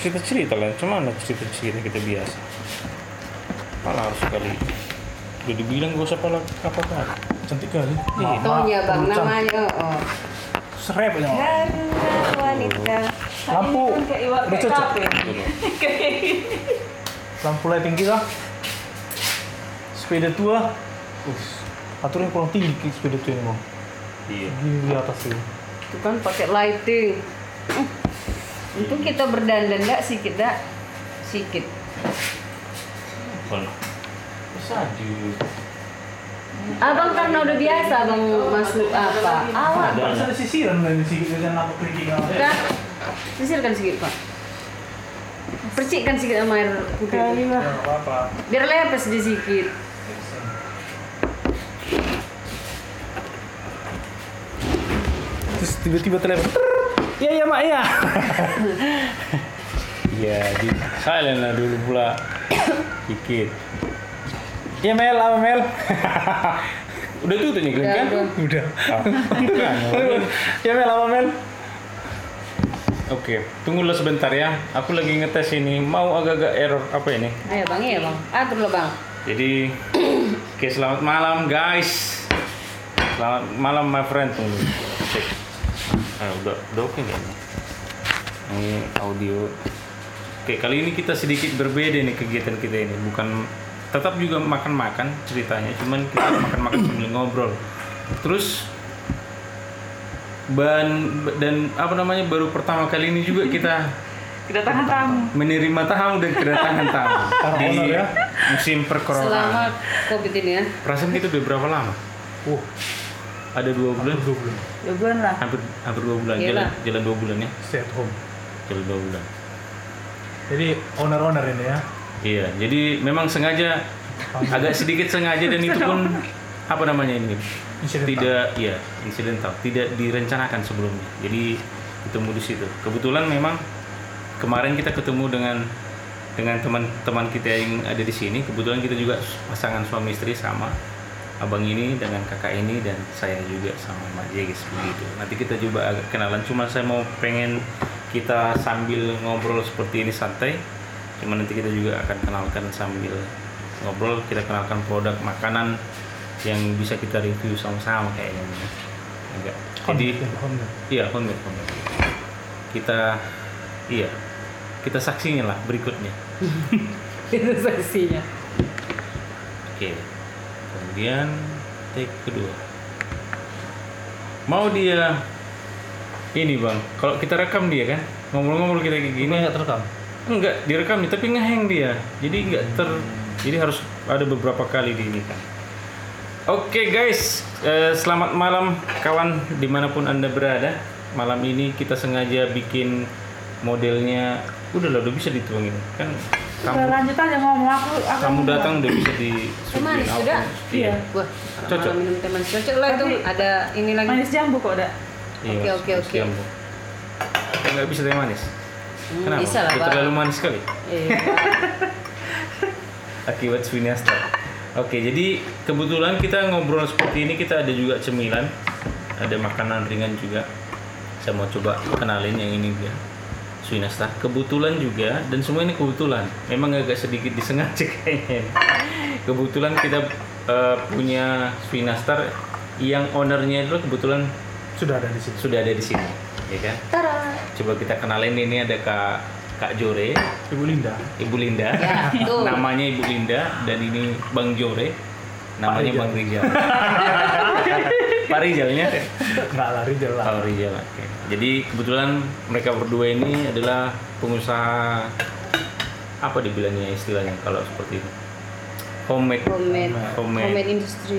cerita cerita lah cuma mana cerita cerita kita biasa malah harus sekali udah dibilang gak usah pala apa apa Cantik kali. Iya. Tonya bang kencang. namanya. Oh. Serep ya. Karena wanita. Lampu. Kayak iwak Udah kayak cocok. kafe. Lampu lighting kita. Sepeda tua. Us. Aturnya kurang tinggi sepeda tua ini mau. iya di atas ini. Itu kan pakai lighting. Untung kita berdandan enggak sih kita sikit. Bisa di Abang karena udah biasa abang masuk apa? Awak. Ada. Sisiran dari sini dengan apa kerikil Udah. Sisirkan sedikit pak. Percikkan sedikit sama air putih. Kali lah. apa-apa. Biar lepes di sedikit. Terus tiba-tiba telepon. Iya iya mak ya. iya di silent lah dulu pula dikit Iya Mel, apa Mel? udah tuh tuh nih Udah, kan udah. Udah. Ah. Iya Mel, apa Mel? Oke, tunggulah sebentar ya. Aku lagi ngetes ini. Mau agak-agak error apa ini? Ayo bang, iya bang. Atur lo bang. Jadi, oke selamat malam guys. Selamat malam my friend. Tunggu. Cek. Ah, udah, udah oke nggak ini? Ini audio. Oke, kali ini kita sedikit berbeda nih kegiatan kita ini. Bukan tetap juga makan-makan ceritanya, cuman kita makan-makan sambil ngobrol. Terus ban dan apa namanya baru pertama kali ini juga kita Kedatangan tamu. menerima tamu dan kedatangan tamu di ya. musim Selama perkoronaan. covid ini ya. Perasaan kita udah berapa lama? Uh, Ada dua bulan, dua bulan. Dua bulan lah. hampir hampir dua bulan, jalan jalan dua bulan ya, Stay at home. jalan dua bulan. Jadi owner-owner ini ya. Iya, jadi memang sengaja agak sedikit sengaja dan itu pun apa namanya ini Incidental. tidak iya insidental tidak direncanakan sebelumnya jadi ketemu di situ kebetulan memang kemarin kita ketemu dengan dengan teman-teman kita yang ada di sini kebetulan kita juga pasangan suami istri sama abang ini dengan kakak ini dan saya juga sama Mbak Jegis begitu. Nanti kita coba agak kenalan. Cuma saya mau pengen kita sambil ngobrol seperti ini santai. Cuma nanti kita juga akan kenalkan sambil ngobrol. Kita kenalkan produk makanan yang bisa kita review sama-sama kayaknya. Ini. agak. Jadi Homemade, iya homemade homemade kita iya. Kita saksinya lah berikutnya. Itu saksinya. Oke. Kemudian take kedua. Mau dia ini bang, kalau kita rekam dia kan? Ngomong-ngomong kita kayak gini. Ini nggak terekam. enggak direkam nih tapi ngeheng dia. Jadi enggak ter jadi harus ada beberapa kali di ini kan? Oke guys. Eh, selamat malam kawan di mana pun anda berada. Malam ini kita sengaja bikin modelnya. Udah lah udah bisa dituangin kan kamu lanjut aja ngomong aku. aku kamu datang udah bisa di Teh manis sudah? iya Wah, Cocok. minum teh manis cocok lah itu. Ada ini lagi. Manis jambu kok udah. Iya, Oke, oke, oke. Nggak bisa teh manis. Hmm, Kenapa? bisa lah terlalu manis sekali. Iya. Akibat Swinasta. Oke, jadi kebetulan kita ngobrol seperti ini kita ada juga cemilan, ada makanan ringan juga. Saya mau coba kenalin yang ini dia. Swinasta. Kebetulan juga dan semua ini kebetulan. Memang agak sedikit disengaja kayaknya. Kebetulan kita eh, punya Swinastar yang ownernya itu kebetulan Sudah ada di sini. sudah ada di sini, ya kan? Tara. Coba kita kenalin ini ada Kak Kak Jore, Ibu Linda. Ibu Linda. Ya, namanya Ibu Linda dan ini Bang Jore. Namanya. Bang Rijal. Pak Rijalnya? Nggak lari jalan. Oh Rijal. Oke. Jadi kebetulan mereka berdua ini adalah pengusaha apa dibilangnya istilahnya kalau seperti itu? Homemade. Homemade. Homemade. Homemade industry.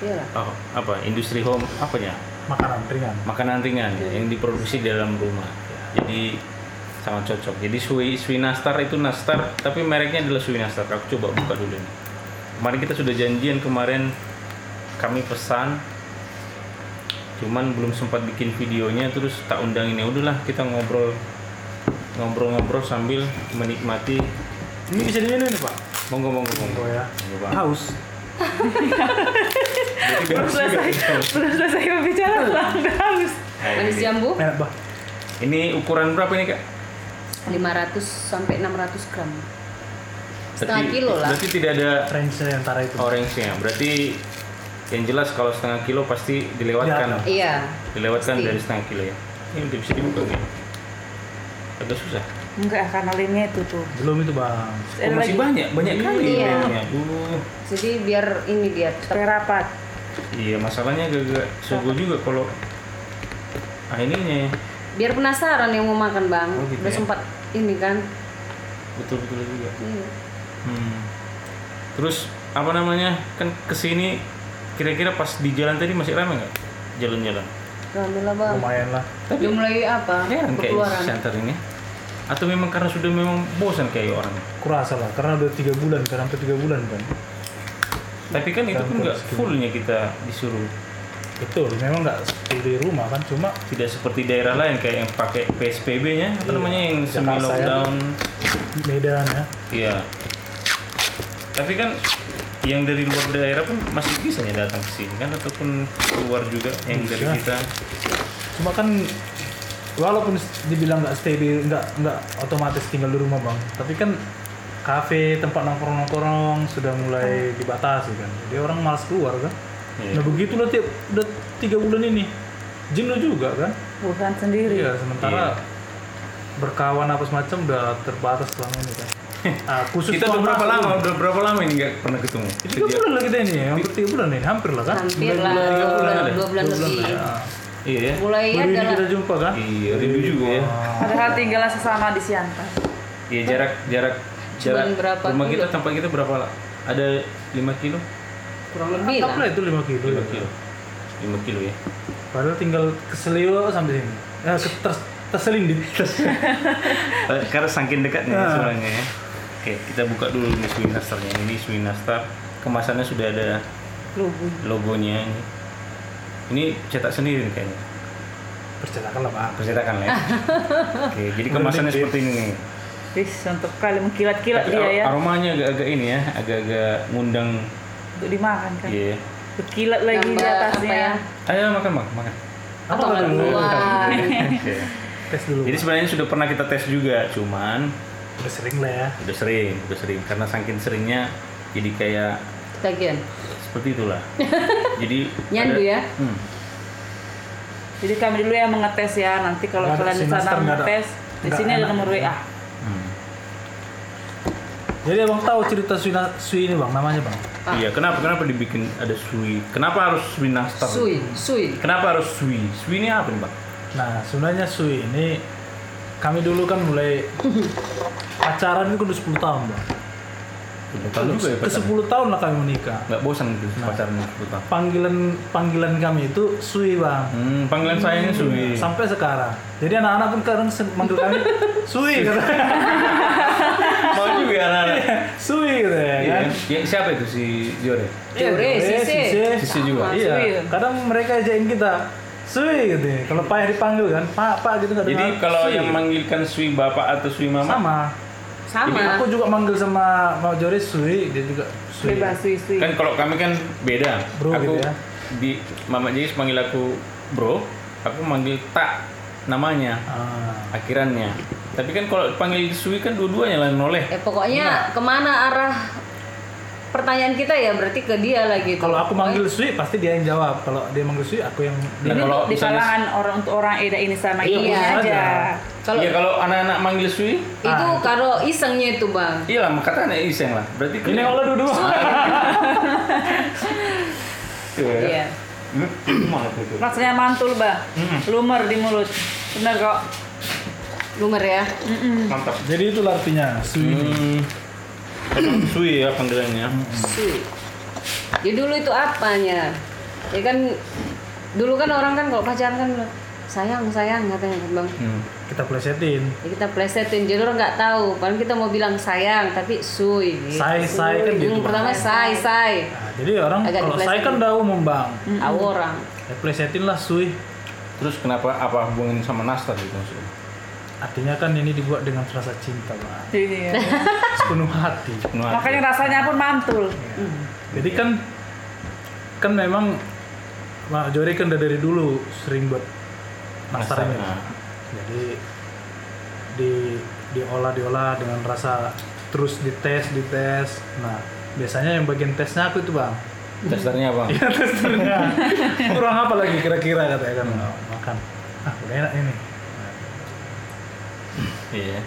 Iya lah. Oh, apa? Industri home apanya? Makanan ringan. makanan ringan ya, yang diproduksi di dalam rumah. Jadi sangat cocok. Jadi Swi Swinastar itu Nastar, tapi mereknya adalah Swinastar. Aku coba buka dulu nih. Kemarin kita sudah janjian kemarin kami pesan cuman belum sempat bikin videonya terus tak undang ini udahlah kita ngobrol ngobrol-ngobrol sambil menikmati Ini bisa diminum nih Pak. monggo monggo monggo Oh ya. Monggo. Haus. Belum selesai. Belum selesai berbicara. Udah haus. Manis jambu. Enak Pak. Ini ukuran berapa ini kak? 500 sampai 600 gram. Setengah Berarti- kilo lah. Berarti tidak ada range antara itu orange-nya. Berarti yang jelas kalau setengah kilo pasti dilewatkan. Kelihatan. Iya. Dilewatkan Pasti. dari setengah kilo ya. Ini udah bisa dibuka nih. Agak susah. Enggak, karena lemnya itu tuh. belum itu bang Oh, masih lagi. banyak, banyak kali Iya. lemnya. Aduh. Jadi biar ini dia Supaya rapat. Iya, masalahnya agak sogol juga kalau ah ininya ya. biar penasaran yang mau makan bang. Oh, gitu Udah ya. sempat ini kan. betul betul juga. Iya. Hmm. Terus apa namanya? Kan ke sini kira-kira pas di jalan tadi masih ramai nggak? Jalan-jalan. Rame lah bang. lumayan lah Udah mulai apa? Heran kayak center ini. Atau memang karena sudah memang bosan kayak orang. kurasa lah karena udah tiga bulan kan hampir tiga bulan kan Tapi kan itu pun nggak fullnya kita disuruh. betul memang nggak seperti di rumah kan cuma Tidak seperti daerah lain kayak yang pakai PSBB-nya, apa Iya. namanya yang semi Jakarta ya. lockdown. Medan ya Iya. Tapi kan yang dari luar daerah pun masih bisa ya datang ke sini kan ataupun keluar juga yang dari kita. cuma kan walaupun dibilang nggak stay di nggak nggak otomatis tinggal di rumah bang. Tapi kan kafe tempat nongkrong nongkrong sudah mulai dibatasi kan. Jadi orang malas keluar kan. Iya. nah begitulah tiap udah tiga bulan ini. Jenuh juga kan. Bukan sendiri. iya sementara berkawan apa semacam udah terbatas selama ini kan ah, khusus Kita udah berapa lama? Udah berapa lama ini nggak pernah ketemu? tiga bulan lah kita ini hampir tiga bulan nih hampir lah kan Hampir lah. Dua bulan Dua bulan lebih. ya. Iya ya. Mulai ini lah. kita jumpa kan Iya, rindu juga ya. Padahal tinggal sesama di Siantar. Iya jarak jarak Cuman jarak berapa rumah kita kilo? tempat kita berapa lah? Ada 5 kilo? Kurang lebih lah. Anggaplah itu 5 kilo 5 ya. kilo. 5 kilo ya. Padahal tinggal ke Selio sampai sini. Ya, ter, terseling di Eh, Karena saking dekatnya Ah. sebenarnya ya. Oke, kita buka dulu nih Sui Nastarnya. Ini Sui Nastar. Kemasannya sudah ada Lugu. logonya ini. Ini cetak sendiri nih kayaknya. percetakan lah bang. Percetakan lah ya. Oke, jadi kemasannya seperti ini nih. Wis, untuk kali mengkilat-kilat dia ya. aromanya agak-agak ini ya, agak-agak ngundang. Untuk dimakan kan. Iya. Berkilat lagi di Tambah apa atasnya. ya? Ayo makan bang, makan. Apa dulu? Tes dulu. Jadi sebenarnya sudah pernah kita tes juga, cuman udah sering lah ya. udah sering, udah sering karena saking seringnya jadi kayak Tagihan. seperti itulah. jadi Nyandu ada- ya. Hmm. Jadi kami dulu yang mengetes ya. Nanti kalau Nggak kalian di sana mengetes, di sini ada nomor WA. Hmm. Jadi abang tahu cerita Sui, Sui ini bang, namanya bang. Ah. Iya, kenapa kenapa dibikin ada sui? Kenapa harus sui nastar? Sui, sui. Kenapa harus sui? Sui ini apa nih bang? Nah sebenarnya Sui ini kami dulu kan mulai pacaran itu udah 10 tahun bang. Udah tahu juga ya Ke pacaran. 10 tahun lah kami menikah. Nggak bosan gitu Nah. pacaran sepuluh tahun. Panggilan panggilan kami itu Sui bang. Hmm, panggilan sayangnya sui. Sampai sekarang. Jadi anak-anak pun kadang manggil kami Sui kata. Mau juga ya anak-anak. Sui gitu ya Iya. kan. Ya, siapa itu si Jore? Jore, Sise. Sise juga. Iya. Sui. Kadang mereka ajain kita Sui gitu ya. Kalau payah dipanggil kan, Pak, Pak gitu kadang Jadi kalau Sui. yang manggilkan sui bapak atau sui mama, sama. Sama. Jadi aku juga manggil sama Mau Jore Sui, dia juga Sui. Bebas sui-sui. kan kalau kami kan beda. Bro aku gitu ya. di Mama Jis panggil aku bro, aku manggil tak namanya Ah. akhirannya. Tapi kan kalau panggil sui kan dua-duanya lah noleh. Eh pokoknya ke mana arah pertanyaan kita ya berarti ke dia lagi. Kalau aku manggil Sui pasti dia yang jawab. Kalau dia manggil Sui, aku yang Nah, Ini kalau di kalangan orang untuk orang Eda ini sama Iya, khusus aja. aja. Kalau Iya kalau anak-anak manggil sui, itu Ah, kalau isengnya itu bang. iya lah kata anak iseng lah. Berarti ini Allah duduk. Iya. Iya. Rasanya mantul, Bah. Lumer di mulut. Benar kok. Lumer ya. Mantap. Jadi itu artinya Sui. Hmm. Sui ya panggilannya. Sui. Jadi dulu itu apanya? Ya kan dulu kan orang kan kalau pacaran kan sayang sayang katanya kan bang. Hmm. Kita plesetin. Ya kita plesetin jadi orang nggak tahu. Paling kita mau bilang sayang tapi sui. gitu. Say, say kan Hmm, gitu, Bang. Pertama say say. Nah, jadi orang Agak kalau saya diplesetin. kan udah umum bang. Tahu orang. Ya plesetin lah Sui. Terus kenapa apa hubungin sama nastar gitu maksudnya? Artinya kan ini dibuat dengan rasa cinta bang. Ini ya. Sepenuh hati. Makanya rasanya pun mantul. Jadi kan kan memang Mak Jori kan udah dari dulu sering buat nastar ini. Nastar, nah. Jadi di diolah diolah dengan rasa terus dites dites nah biasanya yang bagian tesnya aku itu bang Testernya bang. Iya testernya kurang apa lagi kira-kira katanya kan "Oh, makan ah udah enak ini Iya.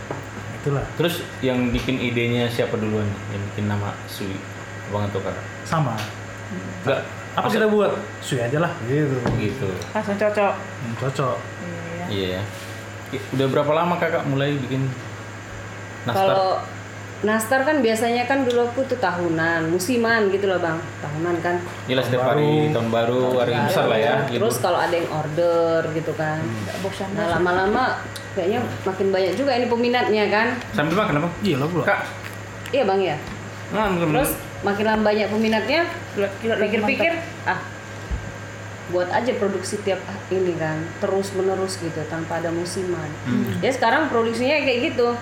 itulah Terus yang bikin idenya siapa duluan? Yang bikin nama Sui? Abang atau kakak? sama Enggak. apa kita buat sui aja lah gitu Gitu. Langsung cocok. Hmm, cocok Iya. Iya. Ya, Udah berapa lama kakak mulai bikin nastar? Kalau nastar kan biasanya kan dulu aku tuh tahunan, musiman gitu loh bang, tahunan kan. Jelas setiap hari baru. tahun baru, hari besar lah ya. gitu. Terus kalau ada yang order gitu kan. Nggak bosan. Nah lama-lama kayaknya makin banyak juga ini peminatnya kan. Sambil makan apa? iya lah pula Kak. Iya bang ya. Nah, Terus makin lama banyak peminatnya, pikir-pikir ah buat aja produksi tiap ini kan terus menerus gitu tanpa ada musiman. Hmm. Ya sekarang produksinya kayak gitu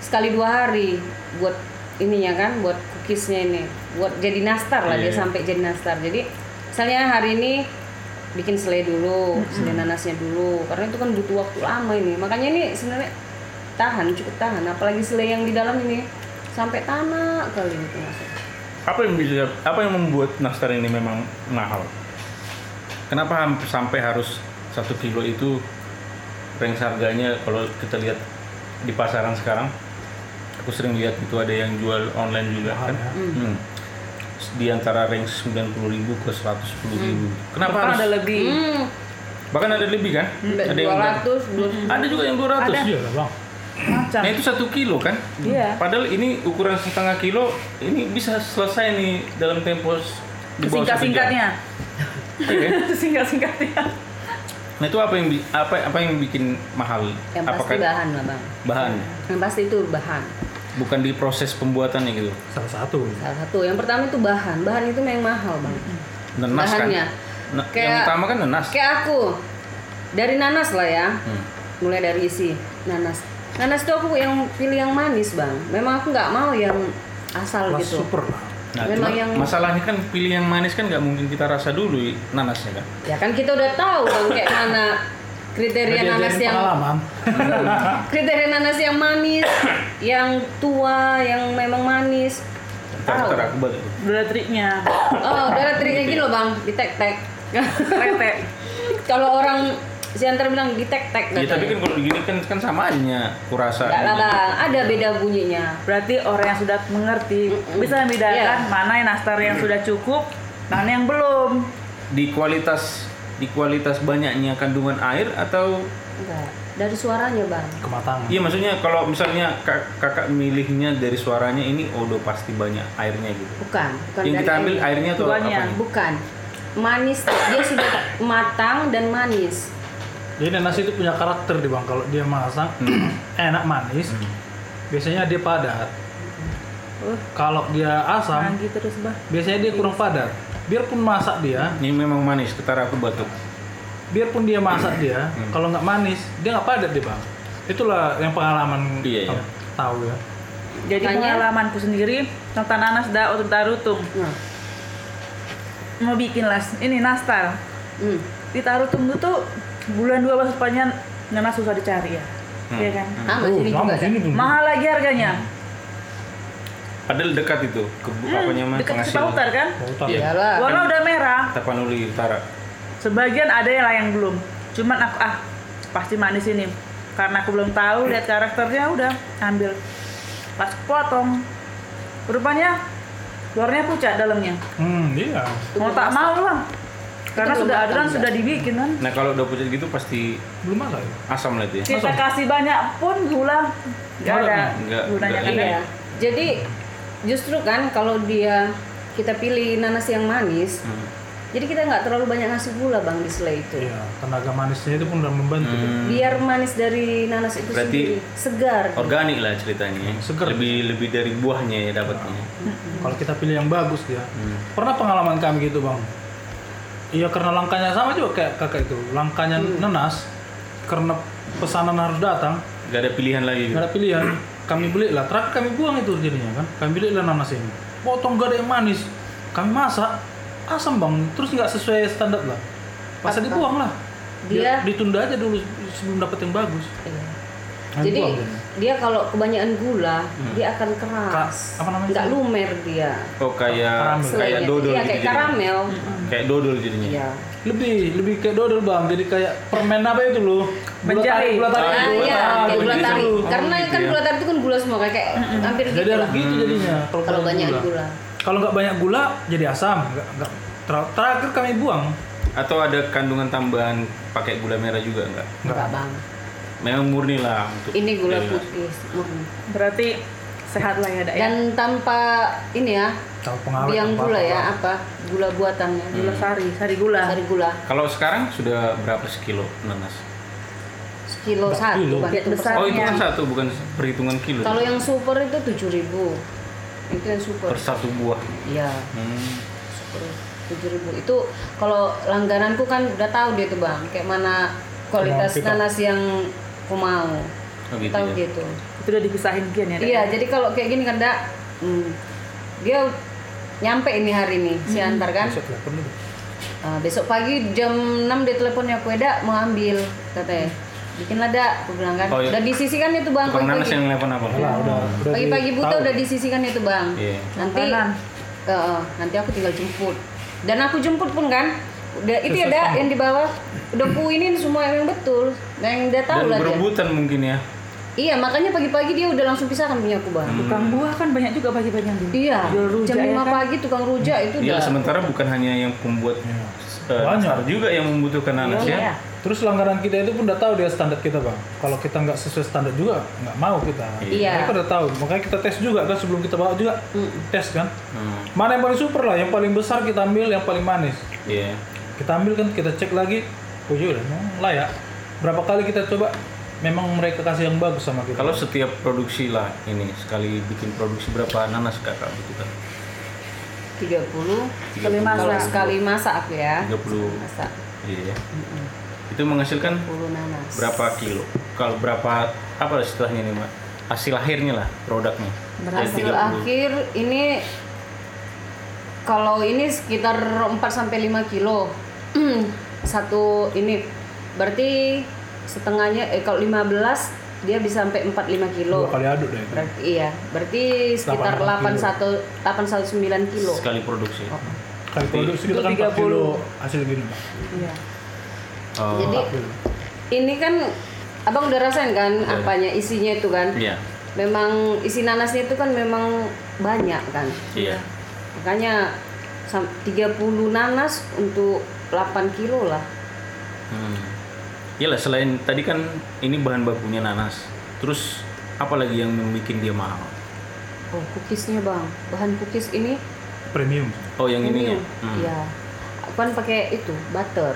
sekali dua hari buat ininya kan buat cookiesnya ini buat jadi nastar lah dia Iya. sampai jadi nastar. Jadi misalnya hari ini bikin selai dulu, selai nanasnya dulu karena itu kan butuh waktu lama ini. Makanya ini sebenarnya tahan cukup tahan apalagi selai yang di dalam ini sampai tanak kali gitu masuk. Apa yang bisa apa yang membuat nastar ini memang mahal? Kenapa sampai harus satu kilo itu range harganya kalau kita lihat di pasaran sekarang aku sering lihat itu ada yang jual online juga Mahal kan ya. Hmm. Di antara range 90.000 ke 110.000 kenapa Bahkan harus ada lebih. Hmm, bahkan ada lebih kan ada yang 200, 200. ada juga yang 200 Ada. iya bang Macam. nah itu satu kilo kan Iya. padahal ini ukuran setengah kilo ini bisa selesai nih dalam tempo s- di bawah satu jam. Singkat-singkatnya. Iya. Singkat-singkatnya. Nah itu apa yang apa apa yang bikin mahal? Yang pasti Apakah bahan lah bang. bahan? Yang pasti itu bahan. Bukan di proses pembuatannya gitu. salah satu Salah satu. Yang pertama itu bahan. Bahan itu memang mahal bang. Nenas Bahannya. kan? Nah, yang Kayak- utama kan nenas. Kayak aku dari nanas lah ya. Hmm. Mulai dari isi nanas. Nanas itu aku yang pilih yang manis bang. Memang aku nggak mau yang asal Kelas gitu. super lah Nah, Memang cuma yang- masalahnya kan pilih yang manis kan nggak mungkin kita rasa dulu nanasnya kan. Ya kan kita udah tahu bang kayak mana kriteria nanas yang pengalaman kriteria nanas yang manis, yang tua, yang memang manis. Tahu. aku. Udah triknya. Oh, udah ada triknya gini loh bang, di tek tek. Rete. Kalau orang si antar bilang di tek tek. Ya tapi kan kalau begini kan kan sama aja kurasa. Enggak lah bang, ada beda bunyinya. Berarti orang yang sudah mengerti bisa membedakan Iya. mana yang nastar yang sudah cukup, mana yang belum. Di kualitas di kualitas banyaknya kandungan air atau Enggak, dari suaranya bang. kematangan Iya maksudnya kalau misalnya kak- kakak milihnya dari suaranya ini oh udah pasti banyak airnya gitu. Bukan, bukan Yang dari kita ambil air. airnya Tuanya. apa? Bukan, manis. Dia sudah matang dan manis. jadi nasi itu punya karakter di bang kalau dia masak Hmm. enak manis biasanya dia padat Uh, kalau dia asam terus bah. biasanya dia kurang padat biarpun masak dia Ini memang manis, ketara aku batuk. biarpun dia masak dia Hmm. kalau nggak manis dia nggak padat dia bang itulah yang pengalaman Iya, iya. tahu ya Jadi Makanya- pengalamanku sendiri tentang nanas da untuk tarutung Nah, mau bikin las ini nastar hmm. di tarutung itu tuh bulan dua belas depannya nanas susah dicari ya, Hmm. Iya kan? Sama Oh, sini sama juga. kan? Mahal lagi harganya. Padahal dekat itu ke apa namanya Dekat penghasil. Cipautar kan? Pautan. Iya. Iyalah. Warna udah merah. Tapanuli Utara. Sebagian ada yang yang belum. Cuman aku ah pasti manis ini. Karena aku belum tahu lihat karakternya udah ambil. Pas potong. Rupanya luarnya pucat dalamnya. hmm iya Mau tak mau lah. Karena sudah adonan sudah dibikin kan. Nah kalau udah pucat gitu pasti belum ada ya asam lah itu ya. Kita kasih banyak pun gula nggak Nggak ada ada. Nggak, gunanya kan. Iya. Jadi justru kan kalau dia kita pilih nanas yang manis, Hmm. jadi kita nggak terlalu banyak ngasih gula bang di selai itu. iya tenaga manisnya itu pun udah membantu Hmm. Biar manis dari nanas itu Berarti sendiri segar. Organik lah ceritanya. Seger. Lebih lebih dari buahnya ya dapatnya. kalau kita pilih yang bagus dia Hmm. pernah pengalaman kami gitu bang iya karena langkahnya sama juga kayak kakak itu langkahnya nenas karena pesanan harus datang Gak ada pilihan lagi. nggak ada pilihan kami beli lah terakhir kami buang itu jadinya kan. Kami beli lah nanas ini potong gak ada yang manis. Kami masak asam bang. Terus nggak sesuai standar lah. Pas Apa? dibuang lah Dia- Dia? ditunda aja dulu sebelum dapat yang bagus. Iya. Kami Jadi buang dia. kalau kebanyakan gula dia akan keras. Ka- apa namanya? Nggak lumer dia. Oh kayak Karamel. kayak dodol iya gitu kayak jadinya. karamel. Kayak dodol jadinya. iya lebih lebih kayak dodol bang jadi kayak permen apa itu loh gula Menjadi. tarik gula tarik Ah, gula iya, tarik, gula gitu. tarik. Oh, Karena gitu kan ya. gula tarik itu kan gula semua kayak, kayak hampir jadi gitu lah. gitu jadinya kalau Kalau banyak gula. kalau nggak banyak gula jadi asam nggak nggak ter- terakhir kami buang Atau ada kandungan tambahan pakai gula merah juga enggak? Enggak bang. Memang murni lah untuk Ini gula putih murni. Berarti sehat lah ya, Dak ya. Dan tanpa ini ya, biang apa gula apa, ya apa gula buatannya. Gula sari, sari gula. Sari gula. Kalau sekarang sudah berapa sekilo nanas? Sekilo satu kilo. itu Oh itu kan satunya. satu bukan perhitungan kilo. Kalau yang super itu tujuh ribu. Itu yang super. per satu buah. Iya. Hmm. tujuh ribu itu kalau langgananku kan udah tahu dia tuh bang kayak mana kualitas nanas yang aku mau Oh gitu tahu ya. gitu Itu udah dipisahin kian ya, iya jadi kalau kayak gini kan dak hmm, dia nyampe ini hari ini si antar kan Besok telepon dulu. Ah, besok pagi jam 6 dia teleponnya aku eda mau ambil katanya bikinlah dak aku bilang kan Oh, iya. udah disisikan itu bang Tukang nanas pagi-pagi yang telepon apa? Alah, udah udah pagi-pagi buta ditahu. udah disisikan itu bang Iya. nanti eh, nanti aku tinggal jemput dan aku jemput pun kan udah itu ya dak sama. yang di bawah udah kuinin semua yang betul dan yang udah tahu Dan lah dia berebutan mungkin ya. Iya makanya pagi-pagi dia udah langsung pisahkan punya aku bang Tukang buah kan banyak juga pagi-pagi yang beli. iya Jual rujak jam ya 5 kan? pagi tukang rujak itu Iya, sementara bukan hanya yang pembuat Iya. eh, Banyak. juga yang membutuhkan nanas Iya. ya. Terus langganan kita itu pun udah tahu dia standar kita bang. Kalau kita nggak sesuai standar juga nggak mau kita. Iya. Mereka udah tahu. Makanya kita tes juga kan sebelum kita bawa juga tes kan. Hmm. Mana yang paling super lah, yang paling besar kita ambil, yang paling manis Iya. kita ambil kan kita cek lagi. Oh iya, layak. Berapa kali kita coba, memang mereka kasih yang bagus sama kita. Kalau setiap produksi lah ini sekali bikin produksi berapa nanas kakak butuhkan? 30 Sekali kalau masak. sekali masak aku ya 30. masak Iya. Itu menghasilkan 10 nanas berapa kilo? Kalau berapa apa istilahnya nih, Mbak? Hasil akhirnya lah produknya. Hasil 30. akhir ini kalau ini sekitar 4 sampai 5 kilo. Satu ini berarti setengahnya eh kalau 15 dia bisa sampai 4 5 kilo. dua kali aduk deh. Berarti iya, berarti sekitar 8 81 819 kilo. Sekali produksi. Oh. Kali produksi kita kan Itu 4 kilo 30. hasil gini bang. Iya. Oh, Jadi 4 kilo. ini kan Abang udah rasain kan Iya. apanya isinya itu kan? iya. Memang isi nanasnya itu kan memang banyak kan. Iya. Makanya sam- 30 nanas untuk 8 kilo lah. Hmm. Iyalah selain tadi kan ini bahan bakunya nanas. Terus apa lagi yang membuat dia mahal? Oh, cookiesnya bang, bahan cookies ini Premium. Oh yang ini ya? premium. Iya. Aku kan pakai itu butter.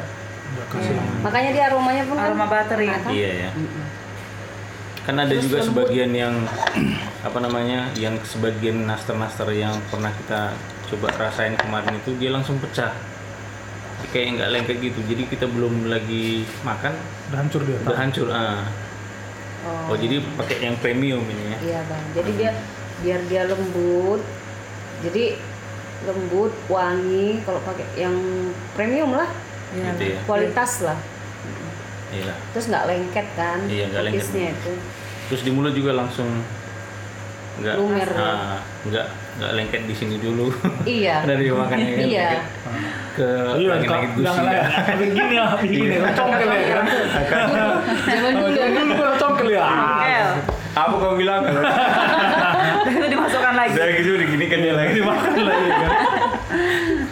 Yang Makanya dia aromanya pun Aroma kan butter ya. kan? Iya ya. Mm-mm. Kan ada juga sebagian yang apa namanya, yang sebagian naster-naster yang pernah kita coba rasain kemarin itu dia langsung pecah. Kayak nggak lengket gitu. Jadi kita belum lagi makan udah hancur dia. udah hancur. Ah. Oh, Oh jadi pakai yang premium ini ya? iya bang. Jadi dia biar dia lembut. Jadi lembut, wangi. Kalau pakai yang premium lah, Iya. Gitu ya. kualitas lah. Iya. Terus nggak lengket kan? Iya, nggak lengket. itu. Terus di mulut juga langsung nggak Lumer. ah, nggak nggak lengket di sini dulu. Iya. Dari makannya kan Iya. ke Iya, langit-langit kak- gusi. jangan lah. Begini ya, begini. Congkel ya kan. Zaman dulu. Jangan dulu gua congkel ya. Apa kau bilang? itu dimasukkan lagi. Udah gitu diginikan dia lagi dimakan lagi kan.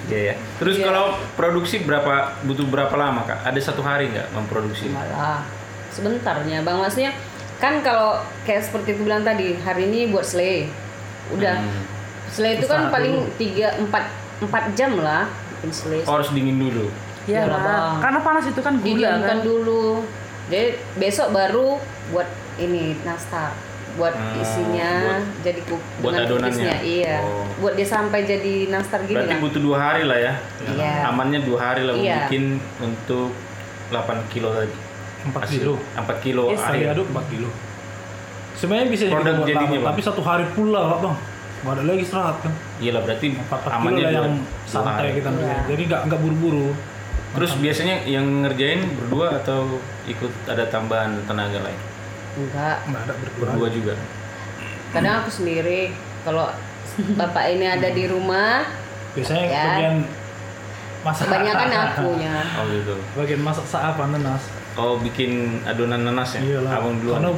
Iya ya. Terus Iya. kalau produksi berapa butuh berapa lama kak? Ada satu hari nggak memproduksi? malah sebentarnya bang maksudnya kan kalau kayak seperti aku bilang tadi hari ini buat selai udah Hmm. selai itu kan paling tiga empat empat jam lah bikin selai Oh, harus dingin dulu. Iya Iyalah, lah. Bang. Karena panas itu kan gula didiamkan kan. dulu jadi besok baru buat ini nastar buat Hmm, isinya buat- jadi ku, buat dengan adonannya? iya Oh. buat dia sampai jadi nastar gini Berarti lah butuh dua hari lah ya. Iya. Amannya dua hari lah Iya. bikin untuk 8 kilo tadi. 4 Hasil. kilo. 4 kilo Yes, air. aduk 4 kilo. Sebenarnya bisa Produk buat jadinya, lama, Bang. tapi satu hari pula lah bang. Nggak ada lagi istirahat kan. Iyalah berarti 4 kilo amannya lah yang santai hari. kita. Iya. Jadi nggak nggak buru-buru. Terus biasanya yang ngerjain berdua atau ikut ada tambahan tenaga lain? enggak nggak ada berdua Berdua juga. kadang aku sendiri kalau bapak ini ada di rumah biasanya Ya. bagian masak kebanyakan akunya Oh gitu. bagian masak apa nanas Oh bikin adonan nanas ya? iyalah Abang duluan. karena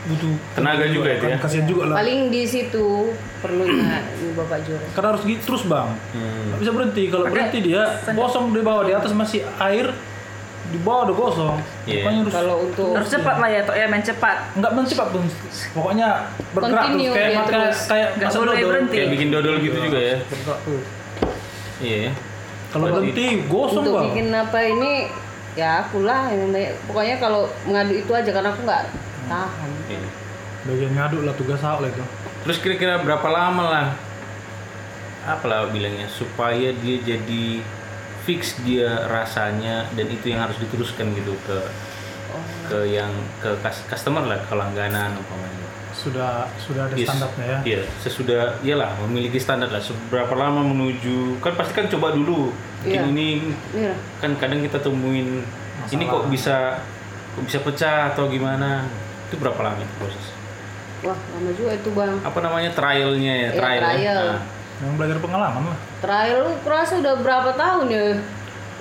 butuh Tenaga juga itu kan ya? kasihan juga lah paling di situ perlunya ini bapak jure karena harus gitu terus bang Hmm. nggak bisa berhenti kalau berhenti dia kosong di bawah di atas masih air di bawah udah kosong Iya. pokoknya harus kalau untuk Harus cepat lah ya, Tok ya, main cepat. nggak mencepat pun pokoknya bergerak terus Continue kayak terus. kayak Nggak masak boleh dodol. berhenti. Kayak bikin dodol gitu juga ya? bergerak tuh Iya ya. kalau berhenti gosong untuk bang bikin apa ini ya aku lah yang banyak. pokoknya kalau mengadu itu aja karena aku nggak tahan Iya. bagian ngaduk lah tugas aku lah itu Terus kira-kira berapa lama lah? Apalah bilangnya supaya dia jadi fix dia rasanya dan itu yang harus diteruskan gitu ke ke yang ke kas- customer lah ke langganan umpamanya. Sudah sudah ada Yes. standarnya ya Iya, sesudah iyalah memiliki standar lah. Seberapa lama menuju kan pasti kan coba dulu. Mungkin Iya. ini Iya. kan kadang kita temuin ini kok Masalah. bisa kok bisa pecah atau gimana. Itu berapa lama itu proses? wah lama juga itu bang Apa namanya trialnya ya, Iya, trial. ya? trial. Nah, yang belajar pengalaman lah trial lu kurasa udah berapa tahun ya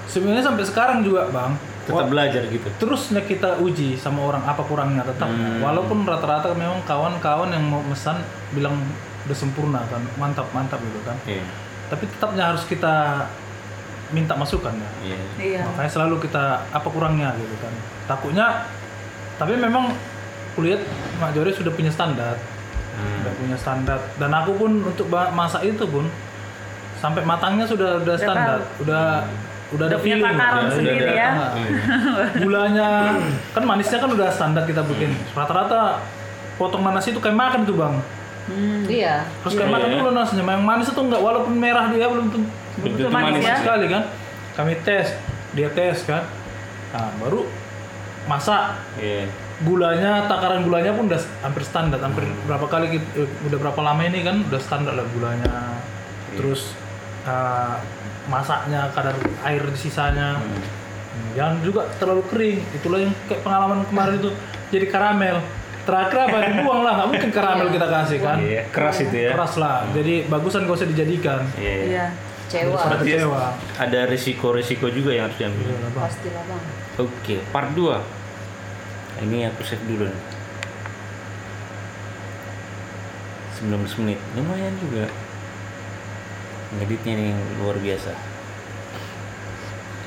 sebenarnya sampai sekarang juga bang tetap Wah, belajar gitu. terusnya kita uji sama orang apa kurangnya tetap Hmm. walaupun rata-rata memang kawan-kawan yang mau pesan bilang udah sempurna kan mantap mantap gitu kan Iya. tapi tetapnya harus kita minta masukan ya Iya. Iya. makanya selalu kita apa kurangnya gitu kan takutnya tapi memang kulihat Mak Jore sudah punya standar Hmm. sudah punya standar dan aku pun untuk masak itu pun sampai matangnya sudah udah standar udah udah ada Udah punya feeling. takaran udah- sendiri udah ada ya. gulanya kan manisnya kan udah standar kita bikin. Rata-rata potong nanas itu kayak makan tuh bang. Hmm. iya. Terus kayak Iya, makan iya. dulu nasnya yang manis itu enggak walaupun merah dia belum tentu. Manis manis ya. sekali kan? Kami tes dia tes kan? Nah baru masak. Iya. gulanya takaran gulanya pun udah hampir standar. Hampir berapa kali kita, eh, udah berapa lama ini kan? Udah standar lah gulanya. Terus eh, masaknya kadar air di sisanya Hmm. Jangan juga terlalu kering itulah yang kayak pengalaman kemarin itu jadi karamel terakhir apa dibuang lah nggak mungkin karamel kita kasih kan Iya, keras itu ya. keras lah jadi bagusan gak usah dijadikan Iya. iya. Iya. kecewa Berarti kecewa Ada risiko-risiko juga yang harus diambil. Iya lah, Bang. pastilah bang Oke, part 2. Ini aku save dulu nih. 19 menit. Lumayan juga. Ngeditnya nih luar biasa.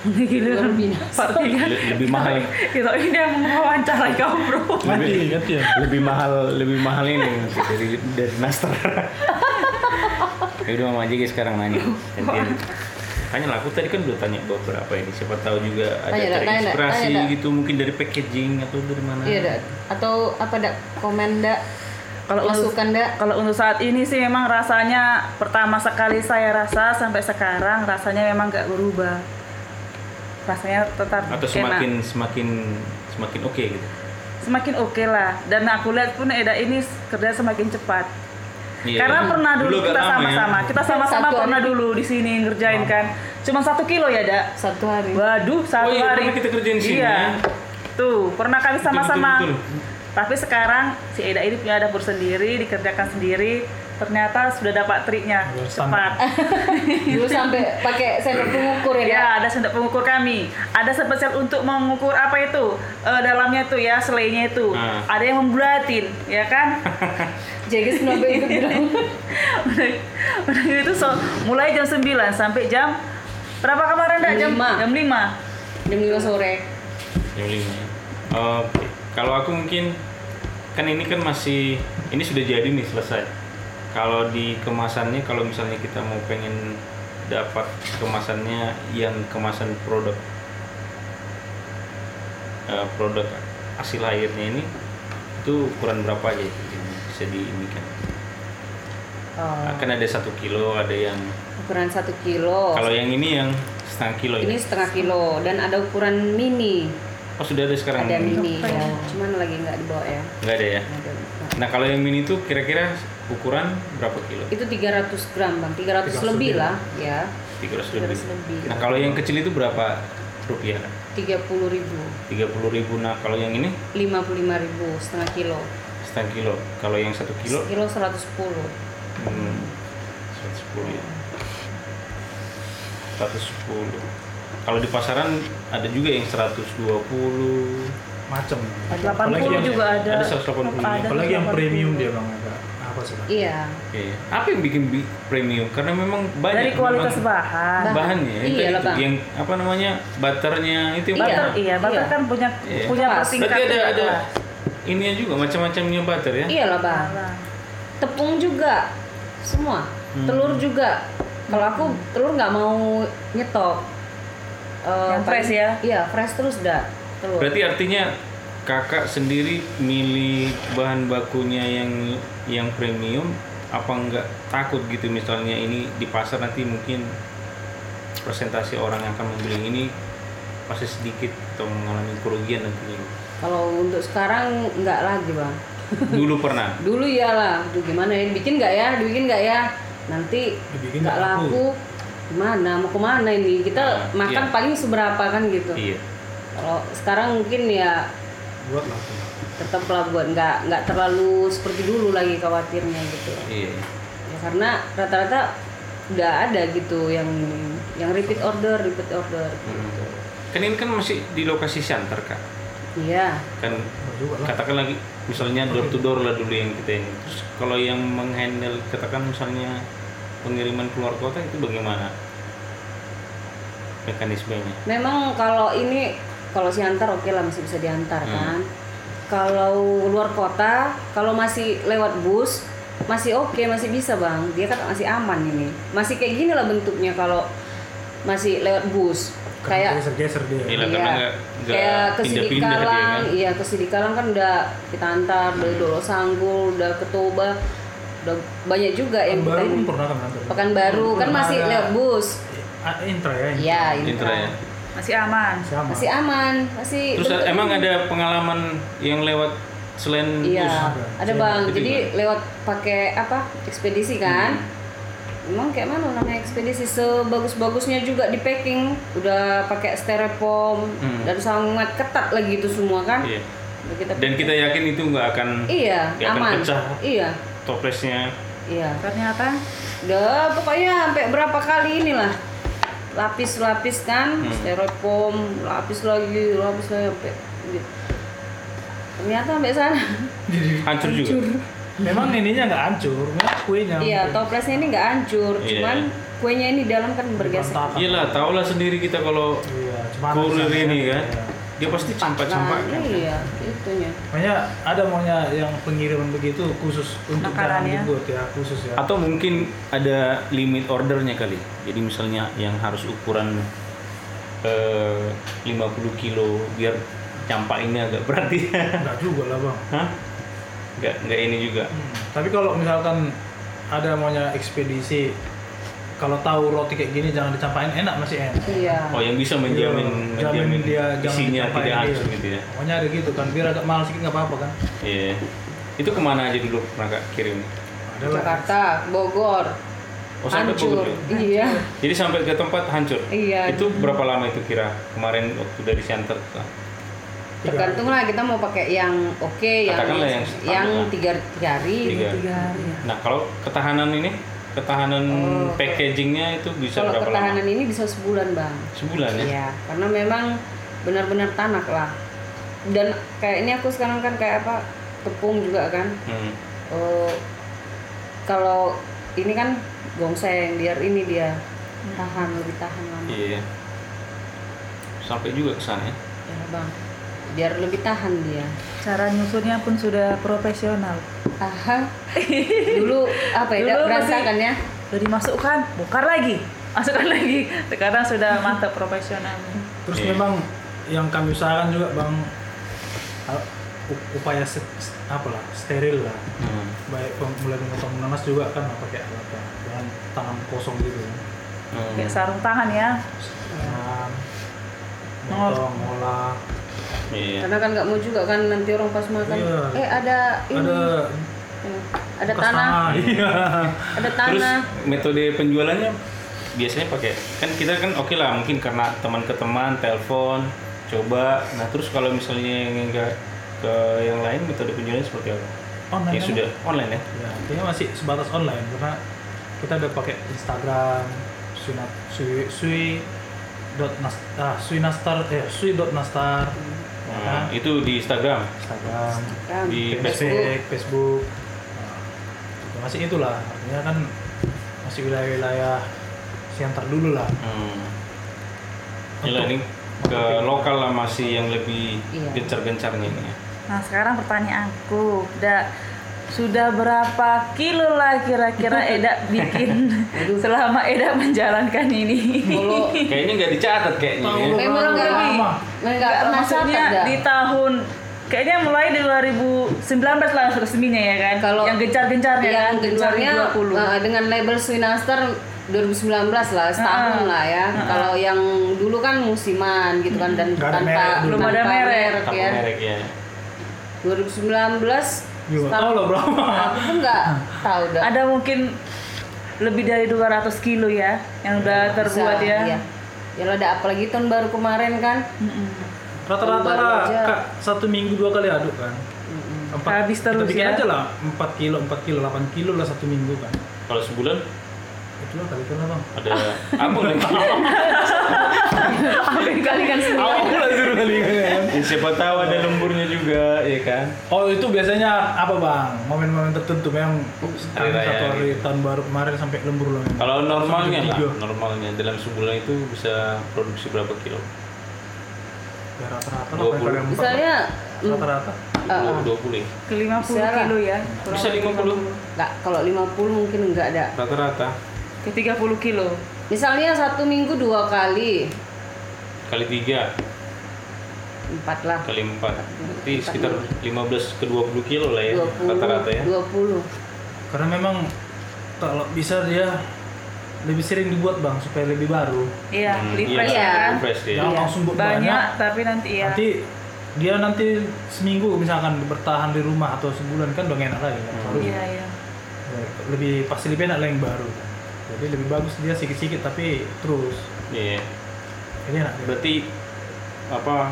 Gila. luar biasa. Le- lebih mahal. Kita ini yang mewawancarai kamu bro. mati mati ya lebih mahal lebih mahal ini dari dari Nastar. ya udah mama aja guys sekarang nanya. Tanya lah, aku tadi kan udah tanya beberapa ini. Siapa tahu juga ada Tanya dah, tanya tanya gitu, mungkin dari packaging atau dari mana. iya dak atau apa dak komen dak Kalau untuk, masukan dak kalau untuk saat ini sih memang rasanya pertama sekali saya rasa sampai sekarang rasanya memang nggak berubah. Rasanya tetap Atau enak. semakin semakin semakin oke gitu. semakin oke lah. Dan aku lihat pun Eda ini kerja semakin cepat. Iya. Karena pernah dulu, agak kita lama ya. sama-sama, kita sama-sama pernah hari. dulu di sini ngerjain kan. Cuma satu kilo ya, Dak? satu hari Waduh, satu Oh iya, hari. kita kerjain di sini Iya. ya. Tuh, pernah kami sama-sama. Tapi sekarang si Eda ini punya dapur sendiri, dikerjakan sendiri. Ternyata sudah dapat triknya cepat. dulu sampai pakai sendok pengukur ya Ya, ada sendok pengukur kami. Ada spesial untuk mengukur apa itu? Eh, dalamnya itu ya, selainya itu. Ah. Ada yang membulatin, ya kan? jadi kenapa itu bilang udah, gitu so, mulai jam 9 sampai jam berapa kemarin dah? Jam Jam lima. jam 5. jam lima sore Jam lima. ya. Kalau aku mungkin kan ini kan masih ini sudah jadi nih selesai. Kalau di kemasannya kalau misalnya kita mau pengen dapat kemasannya yang kemasan produk eh, produk hasil akhirnya ini itu ukuran berapa aja yang bisa diimikan? oh, Kan ada satu kilo, ada yang ukuran satu kilo kalau yang ini yang setengah kilo ini ya. setengah kilo dan ada ukuran mini Oh sudah ada sekarang ada ini? mini ya. ya? cuman lagi nggak dibawa ya Nggak ada ya? Nggak ada. Nah kalau yang mini itu kira-kira ukuran berapa kilo? itu 300 gram bang 300, 300 lebih lebih. lah ya 300 lebih. 300 lebih Nah kalau yang kecil itu berapa rupiah tiga puluh ribu, 30.000 nah kalau yang ini lima puluh lima ribu setengah kilo, setengah kilo kalau yang satu kilo kilo seratus sepuluh. hmm, 110 ya 110 kalau di pasaran ada juga yang 120 macam. 80 Apalagi yang- juga ada. ada 180. Ada Apalagi yang 180. premium dia bang ada apa sih? Bang? Iya. Iya. Apa yang bikin bi- premium? Karena memang banyak Dari kualitas memang bahan. Bahan. bahannya itu, Iya lah, itu. Bang. yang apa namanya butternya itu yang Butter, Iya. iya, butter Iya. kan punya Iya. punya Kelas. pertingkat Berarti ada juga ada ininya juga macam-macamnya butter ya? Iyalah bang. Alah. Tepung juga, semua. Hmm. Telur juga. Kalau aku telur nggak mau nyetok. Eh, Yang fresh ya? Iya fresh terus dah telur. Berarti artinya kakak sendiri milih bahan bakunya yang yang premium apa enggak takut gitu misalnya ini di pasar nanti mungkin presentasi orang yang akan membeli ini masih sedikit atau mengalami kerugian nantinya Kalau untuk sekarang nggak lagi bang. dulu pernah Dulu iyalah, Duh, gimana ya? Dibikin nggak ya? Dibikin nggak ya? Nanti Dibikin nggak nggak laku. Gimana? Mau ke mana ini? Kita Nah, makan iya. paling seberapa kan gitu. iya Kalau sekarang mungkin ya Buat lah. tetaplah buat nggak nggak terlalu seperti dulu lagi khawatirnya gitu. iya Ya, karena rata-rata udah ada gitu yang yang repeat order, repeat order. Gitu. kan ini kan masih di lokasi center kak Iya. kan katakan lagi misalnya door to door lah dulu yang kita ini terus kalau yang menghandle katakan misalnya pengiriman keluar kota itu bagaimana mekanismenya Memang kalau ini kalau si antar oke lah masih bisa diantar Hmm. kan. Kalau luar kota, kalau masih lewat bus masih oke, masih bisa bang. Dia kan masih aman ini. Masih kayak gini lah bentuknya kalau masih lewat bus. Kayak geser-geser dia. Iya, karena nggak- nggak kayak ke pindah-pindah dia Sidikalang, kan. Hmm. iya ke Sidikalang kan udah kita antar dari Dolo Sanggul, udah ke Toba, udah banyak juga yang baru pun pernah kan. Pekanbaru kan Pernah masih ada- lewat bus. Ah, intra ya. intra. Iya, Intra Intra. ya Masih aman. Masih aman, masih terus bentuk- emang ada pengalaman yang lewat selain Iya, bus ada. ada bang. Jadi gimana? lewat pakai apa ekspedisi kan? Emang kayak mana namanya ekspedisi sebagus-bagusnya juga di packing, udah pakai styrofoam Hmm. dan sangat ketat lagi itu semua kan? Iya. Kita dan kita yakin itu nggak akan iya akan aman, pecah iya toplesnya iya. Ternyata Udah pokoknya sampai berapa kali inilah lapis-lapis kan, Hmm. styrofoam, lapis lagi, lapis lagi sampai gitu. Ternyata sampai sana. hancur juga Memang ininya nggak hancur, memang kuenya. Iya, mungkin. toplesnya ini nggak hancur, Iya. cuman kuenya ini dalam kan bergeser. Berantakan. iyalah tahulah sendiri kita kalau Iya, kurir ini kan iya. Dia pasti campak-campak Nah, kan iya, itunya. Makanya ada maunya yang pengiriman begitu khusus untuk Makanan dalam ya. dibuat ya khusus ya. atau mungkin ada limit ordernya kali jadi misalnya yang harus ukuran eh, 50 kilo biar campak ini agak berat ya Enggak juga lah bang. Hah? nggak nggak ini juga Hmm. Tapi kalau misalkan ada maunya ekspedisi, kalau tahu roti kayak gini jangan dicampain enak masih enak. Iya. oh yang bisa menjamin Iya, jamin menjamin dia jangan isinya tidak hancur gitu ya Pokoknya ada gitu kan, biar agak mahal sedikit nggak apa-apa kan. iya itu ke mana aja dulu pernah kak kirim Ada lah. Jakarta, Bogor, oh sampai hancur. Bogor ya? Iya. jadi sampai ke tempat hancur Iya. itu berapa lama itu kira kemarin waktu dari center Tergantung lah kita mau pakai yang oke, yang Katakanlah yang yang tiga, tiga hari. Tiga. tiga hari ya. Nah, kalau ketahanan ini, ketahanan Oh, packagingnya itu bisa Kalau berapa ketahanan lama? ini bisa sebulan bang. Sebulan ya? Iya, karena memang benar-benar tanak lah. Dan kayak ini aku sekarang kan kayak apa tepung juga kan. Hmm. Eh, kalau ini kan gongseng biar ini dia tahan lebih tahan lama. Iya. Sampai juga ke sana ya. Ya bang, biar lebih tahan dia. Cara nyusunnya pun sudah profesional. Aha. Dulu apa ya? Dulu berantakan ya. Udah dimasukkan, bongkar lagi, masukkan lagi. Sekarang sudah mantap profesional. Terus memang yang kami usahakan juga bang uh, upaya se- s- apa lah steril lah. Hmm. Baik mulai memotong nanas juga kan pakai alat ya, dengan tangan kosong gitu. Hmm. Kayak sarung tangan ya. Tangan, motong, ngolah. Iya. Karena kan nggak mau juga kan nanti orang pas makan. Iya. Eh ada ini. Ada Eh, ada tanah. Iya. Ada Terus tanah. metode penjualannya biasanya pakai kan kita kan oke lah mungkin karena teman ke teman telepon coba nah terus kalau misalnya yang enggak ke yang lain metode kunjungannya seperti apa Online ya kan? sudah online ya Ya, kayaknya masih sebatas online karena kita udah pakai Instagram, sui sui, sui dot nas, ah, sui nastar eh sui dot nastar Hmm, itu di Instagram Instagram, Di Facebook, Facebook. Nah, ya masih itulah artinya kan masih wilayah-wilayah siantar dulu lah. hmm. Gila, ini ke lokal lah masih yang lebih Iya. gencar-gencarnya ini ya. Nah sekarang pertanyaanku, udah sudah berapa kilo lah kira-kira Eda bikin selama Eda menjalankan ini? Kayaknya nggak dicatat kayaknya ya. Memang nggak nggak pernah maksudnya catat di tahun kayaknya mulai di 2019 lah resminya ya kan? Kalau yang gencar-gencarnya kan yang di gencarnya 2020. eh, dengan label Swinaster 2019 lah setahun Ah. lah ya. Kalau yang dulu kan musiman gitu kan dan tanpa. Belum ada tanpa merek. Ya. merek ya 2019 Juga tahu lah berapa. Aku pun nggak tahu dah. Ada mungkin lebih dari 200 kilo ya yang udah terbuat Bisa, ya. Iya. Ya lo ada apalagi tahun baru kemarin kan. Rata-rata satu minggu dua kali aduk kan. Habis terus kita bikin ya. aja lah 4 kilo, 4 kilo, 8 kilo lah satu minggu kan. kalau sebulan Itulah kali kan bang. ada apa lagi Hampir kali kan. Aku lah suruh kali kan. ya, siapa tahu ada lemburnya juga ya kan Oh itu biasanya apa bang? Momen-momen tertentu memang Hari raya satu hari gitu. tahun baru kemarin sampai lembur lah. memang. kalau normalnya lah normalnya dalam sebulan itu bisa produksi berapa kilo Ya rata-rata Dua lah puluh. Misalnya mm, Rata-rata. 20 ya Ke 50 Bisa lah. kilo ya. kurang Bisa lebih 50. nggak kalau 50 mungkin enggak ada. rata-rata Ke 30 kilo. Misalnya satu minggu dua kali, kali tiga empat lah. kali empat berarti sekitar 15 ke 20 kilo lah ya 20, rata-rata ya 20. Karena memang kalau bisa dia lebih sering dibuat bang supaya lebih baru. Iya, Hmm, refresh iya. ya kan. refresh ya Jangan Iya. langsung buat Banyak, banyak. tapi nanti ya. Nanti dia nanti seminggu misalkan bertahan di rumah atau sebulan kan udah enak lagi. kan. Hmm. Iya, iya. lebih pasti lebih enak lah yang baru. Jadi lebih bagus dia sedikit-sedikit tapi terus. Iya. Ini enak. berarti apa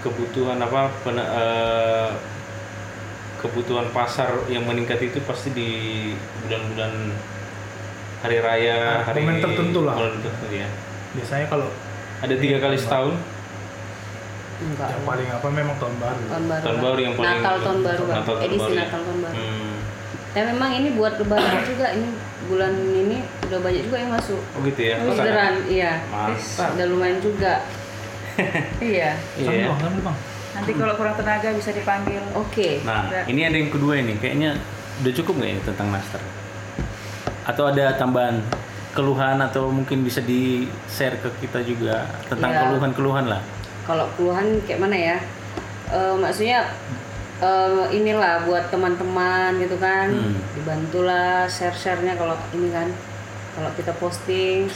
kebutuhan apa pena- eh, kebutuhan pasar yang meningkat itu pasti di bulan-bulan hari raya Ah, hari momen tertentu lah. momen tertentu ya Biasanya kalau ada tiga kali setahun Enggak. yang paling apa memang tahun baru. Tahun baru. tahun baru yang paling Natal tahun baru kan. Natal tahun Edisi baru ya. Natal tahun baru. Hmm. Dan memang ini buat lebaran juga ini bulan ini udah banyak juga yang masuk. oh gitu ya Orderan, iya. Mantap. Udah lumayan juga. iya. Iya ya. bang. Nanti kalau kurang tenaga bisa dipanggil. Oke. Nah, Udah. ini ada yang kedua ini. Kayaknya udah cukup nggak ini tentang master? Atau ada tambahan keluhan atau mungkin bisa di share ke kita juga tentang Iya. keluhan-keluhan lah. Kalau keluhan kayak mana ya? Eh, maksudnya eh, inilah buat teman-teman gitu kan, Hmm. dibantulah share-sharenya kalau ini kan, kalau kita posting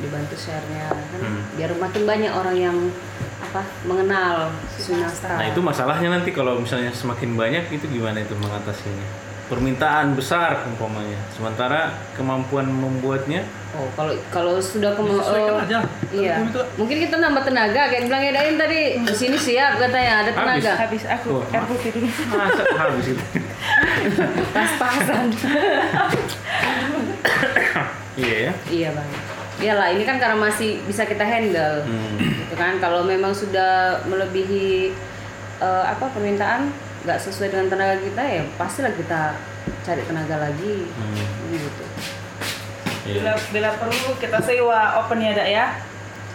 dibantu sharenya kan, Hmm. biar makin banyak orang yang apa mengenal Sunasta. Nah itu masalahnya nanti kalau misalnya semakin banyak itu gimana itu mengatasinya? Permintaan besar umpamanya, sementara kemampuan membuatnya Oh kalau kalau sudah ke eh, aja. Iya. Telepon itu Mungkin kita nambah tenaga kayak bilang Edain tadi di sini siap katanya ada Habis. tenaga. Habis aku Wah, air putih dulu. masa habis itu. Pas-pasan. iya ya. iya bang. Iyalah ini kan karena masih bisa kita handle. Hmm. Gitu kan kalau memang sudah melebihi eh, apa permintaan nggak sesuai dengan tenaga kita ya pastilah kita cari tenaga lagi. Hmm. Gitu. Iya. Bila, bila perlu kita sewa open ya, Dak ya.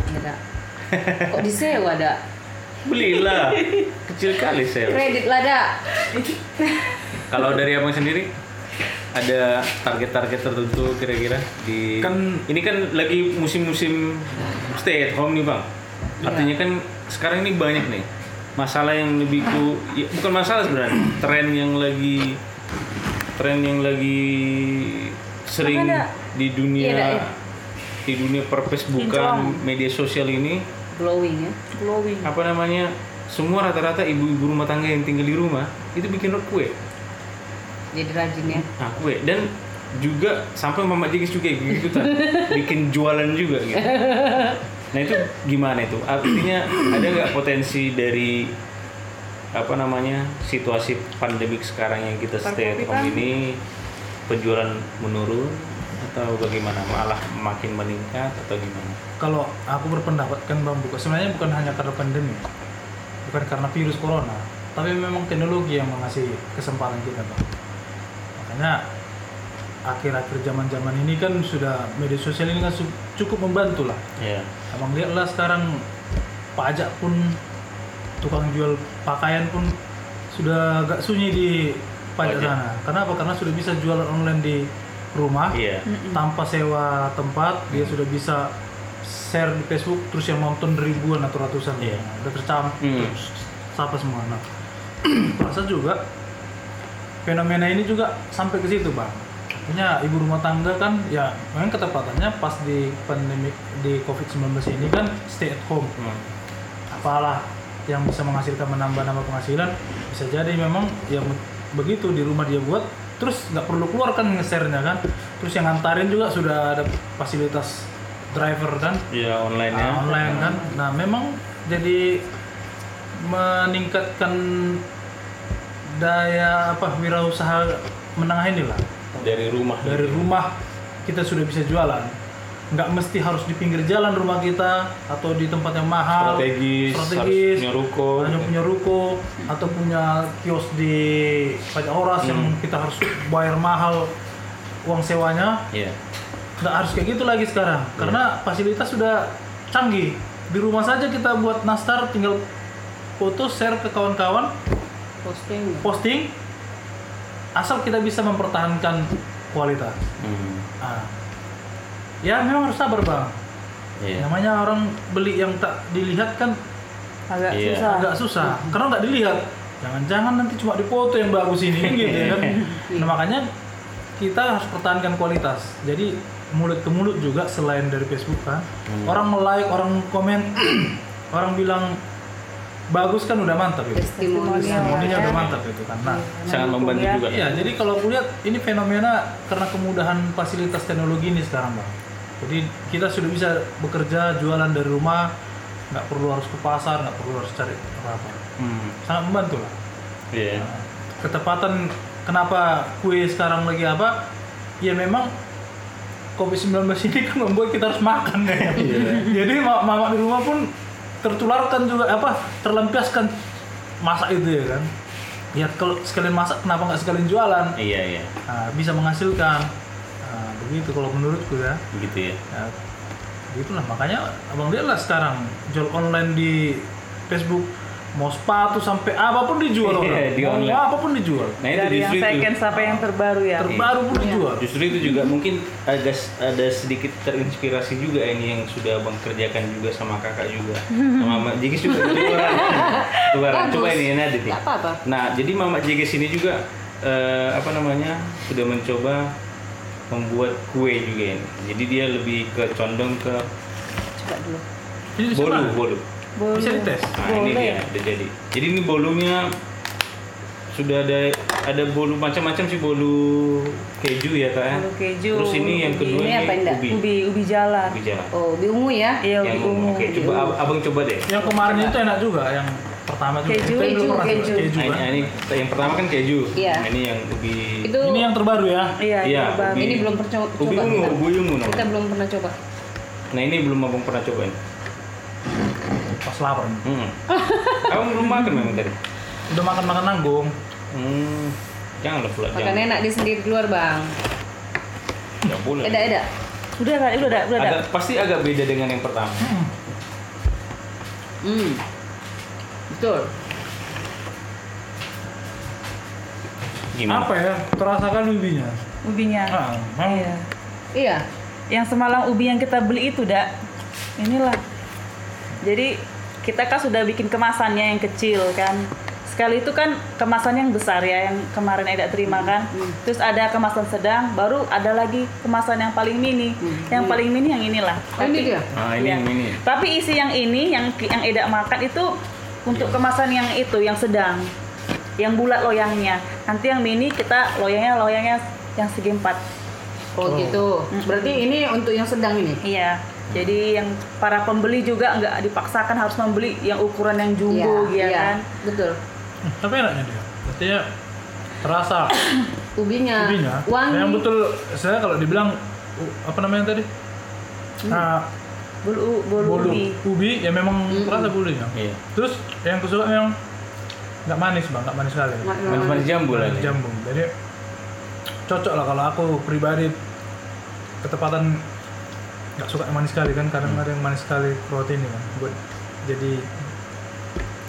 Ya, Dak. Kok disewa dak? Belilah. Kecil kali saya. Kredit lah dak. Kalau dari abang sendiri ada target-target tertentu kira-kira di Kan- ini kan lagi musim-musim stay at home nih bang. Iya. Artinya kan sekarang ini banyak nih masalah yang lebih ku ya, bukan masalah sebenarnya tren yang lagi tren yang lagi sering Ada. Di dunia Dak, iya. di dunia per Facebookan Kinclong. media sosial ini Glowing ya. Glowing. apa namanya semua rata-rata ibu-ibu rumah tangga yang tinggal di rumah itu bikin kue Jadi rajin ya. Nah, kue dan juga sampai Mama Jigis juga gitu kan bikin jualan juga gitu. Nah itu gimana itu? Artinya ada nggak potensi dari apa namanya situasi pandemik sekarang yang kita stay at home ini penjualan menurun atau bagaimana? Malah makin meningkat atau gimana? Kalau aku berpendapat kan Bang Buka, sebenarnya bukan hanya karena pandemi, bukan karena virus corona, tapi memang teknologi yang mengasih kesempatan kita Bang. Makanya akhir-akhir zaman-zaman ini kan sudah media sosial ini kan cukup membantu lah. Ya. Abang lihatlah sekarang pajak pun tukang jual pakaian pun sudah agak sunyi di pajak Pajak. sana. Kenapa? Karena sudah bisa jualan online di rumah Iya. tanpa sewa tempat. Dia sudah bisa share di Facebook terus yang nonton ribuan atau ratusan. Iya. Nah, udah tercampur Hmm. sapa semua. Nah, rasa juga fenomena ini juga sampai ke situ bang. Artinya ibu rumah tangga kan ya memang ketepatannya pas di pandemi di COVID-19 ini kan stay at home. Hmm. Apalah yang bisa menghasilkan menambah-nambah penghasilan bisa jadi memang yang begitu di rumah dia buat terus nggak perlu keluar kan nge-share-nya kan? Terus yang ngantarin juga sudah ada fasilitas driver kan? Ya online ya. Ah, online kan? Nah memang jadi meningkatkan daya apa wirausaha menengah ini lah Dari rumah. dari rumah kita sudah bisa jualan nggak mesti harus di pinggir jalan rumah kita atau di tempat yang mahal strategis, strategis harus punya ruko. hanya punya ruko atau punya kios di pajak oras yang Hmm. kita harus bayar mahal uang sewanya Iya. nggak harus kayak gitu lagi sekarang karena fasilitas sudah canggih di rumah saja kita buat nastar tinggal foto share ke kawan-kawan posting posting asal kita bisa mempertahankan kualitas Hmm. Ah. Ya memang harus sabar bang Iya. namanya orang beli yang tak dilihat kan agak Iya. susah agak susah karena nggak dilihat jangan-jangan nanti cuma dipoto yang bagus ini gitu ya kan nah, makanya kita harus pertahankan kualitas jadi mulut ke mulut juga selain dari Facebook kan Hmm. orang like orang komen orang bilang bagus kan udah mantap itu testimoni testimoninya udah mantap itu kan nah Sangat membantu ya. juga. Iya, jadi kalau aku lihat ini fenomena karena kemudahan fasilitas teknologi ini sekarang, Bang. Jadi kita sudah bisa bekerja jualan dari rumah, nggak perlu harus ke pasar, nggak perlu harus cari apa-apa. Hmm. Sangat membantu lah. Iya. Nah, ketepatan kenapa kue sekarang lagi apa? Ya memang COVID-19 ini kan membuat kita harus makan ya. Jadi ma- mama di rumah pun tertularkan juga apa terlampiaskan masak itu ya kan. Ya kalau sekalian masak kenapa nggak sekalian jualan? Iya, iya. Nah, bisa menghasilkan. Nah, begitu kalau menurutku ya. Begitu ya. ya begitulah makanya abang lihat lah sekarang jual online di Facebook mau sepatu sampai apa pun dijual Iya, orang. di mau online. apa pun dijual Nah, itu dari yang justru itu. second sampai yang terbaru ya terbaru pun dijual Justru itu juga mungkin agak ada sedikit terinspirasi juga ini yang sudah Bang kerjakan juga sama kakak juga. Sama Mama Jigis juga jualan. Jualan. Coba ini ini ada nih. Nggak apa-apa. Nah, jadi Mama Jigis ini juga eh, apa namanya? sudah mencoba membuat kue juga ini. Jadi dia lebih ke condong ke coba dulu Ini bolu, bolu. Bolu. bisa dites Nah, ini dia udah jadi. Jadi ini bolunya sudah ada ada bolu macam-macam sih bolu keju ya kak. ya? Bolu keju, Terus ini yang kedua Ini apa, Indah? ubi. ubi ubi jalan Ubi jalan. oh di ungu ya iya yang ubi ungu Oke, coba ab- abang coba deh. yang kemarin itu enak juga yang pertama juga Keju, keju, pernah coba. keju. keju Nah, ini, ini yang pertama kan keju. Iya. Nah, ini yang ubi. itu ini yang terbaru ya iya Iya, ubi. ini belum pernah coba ubi ungu, kita. ubi ungu kita belum pernah coba Nah ini belum abang pernah cobain. pas lapar nih. Hmm. abang belum makan memang tadi. udah makan makan nanggung Hmm. Janganlah pula. makan Jangan. enak di sendiri di luar bang Nggak boleh. eda eda udah kan udah ada udah ada Agak, pasti agak beda dengan yang pertama. hmm betul. Gimana? apa ya? Terasakan ubinya? Ubinya. Ah, memang. Iya. Iya. Yang semalam ubi yang kita beli itu dak. Inilah. Jadi kita kan sudah bikin kemasannya yang kecil kan. Sekali itu kan kemasan yang besar ya yang kemarin Eda terima kan. terus ada kemasan sedang baru ada lagi kemasan yang paling mini. Yang paling mini yang inilah. Oh ini dia? Nah ini Iya. yang ini. tapi isi yang ini yang yang Eda makan itu untuk kemasan yang itu yang sedang yang bulat loyangnya nanti yang mini kita loyangnya loyangnya yang segi empat Oh, gitu. Berarti ini untuk yang sedang ini. Iya. Jadi yang para pembeli juga nggak dipaksakan harus membeli yang ukuran yang jumbo Iya, ya iya. kan. Betul. Hmm, Tapi enaknya dia. Berarti ya terasa Ubinya, ubinya. wangi. Yang betul saya kalau dibilang apa namanya tadi? Nah, Bolu bolu, bolu ubi. ubi ya memang terasa bulunya. Iya. Terus yang kesuka yang nggak manis bang, nggak manis sekali. Ma- ma- Manis-manis jambu lah. Manis jambu. Jadi cocok lah kalau aku pribadi ketepatan nggak suka yang manis sekali kan kadang ada yang manis sekali protein kan buat jadi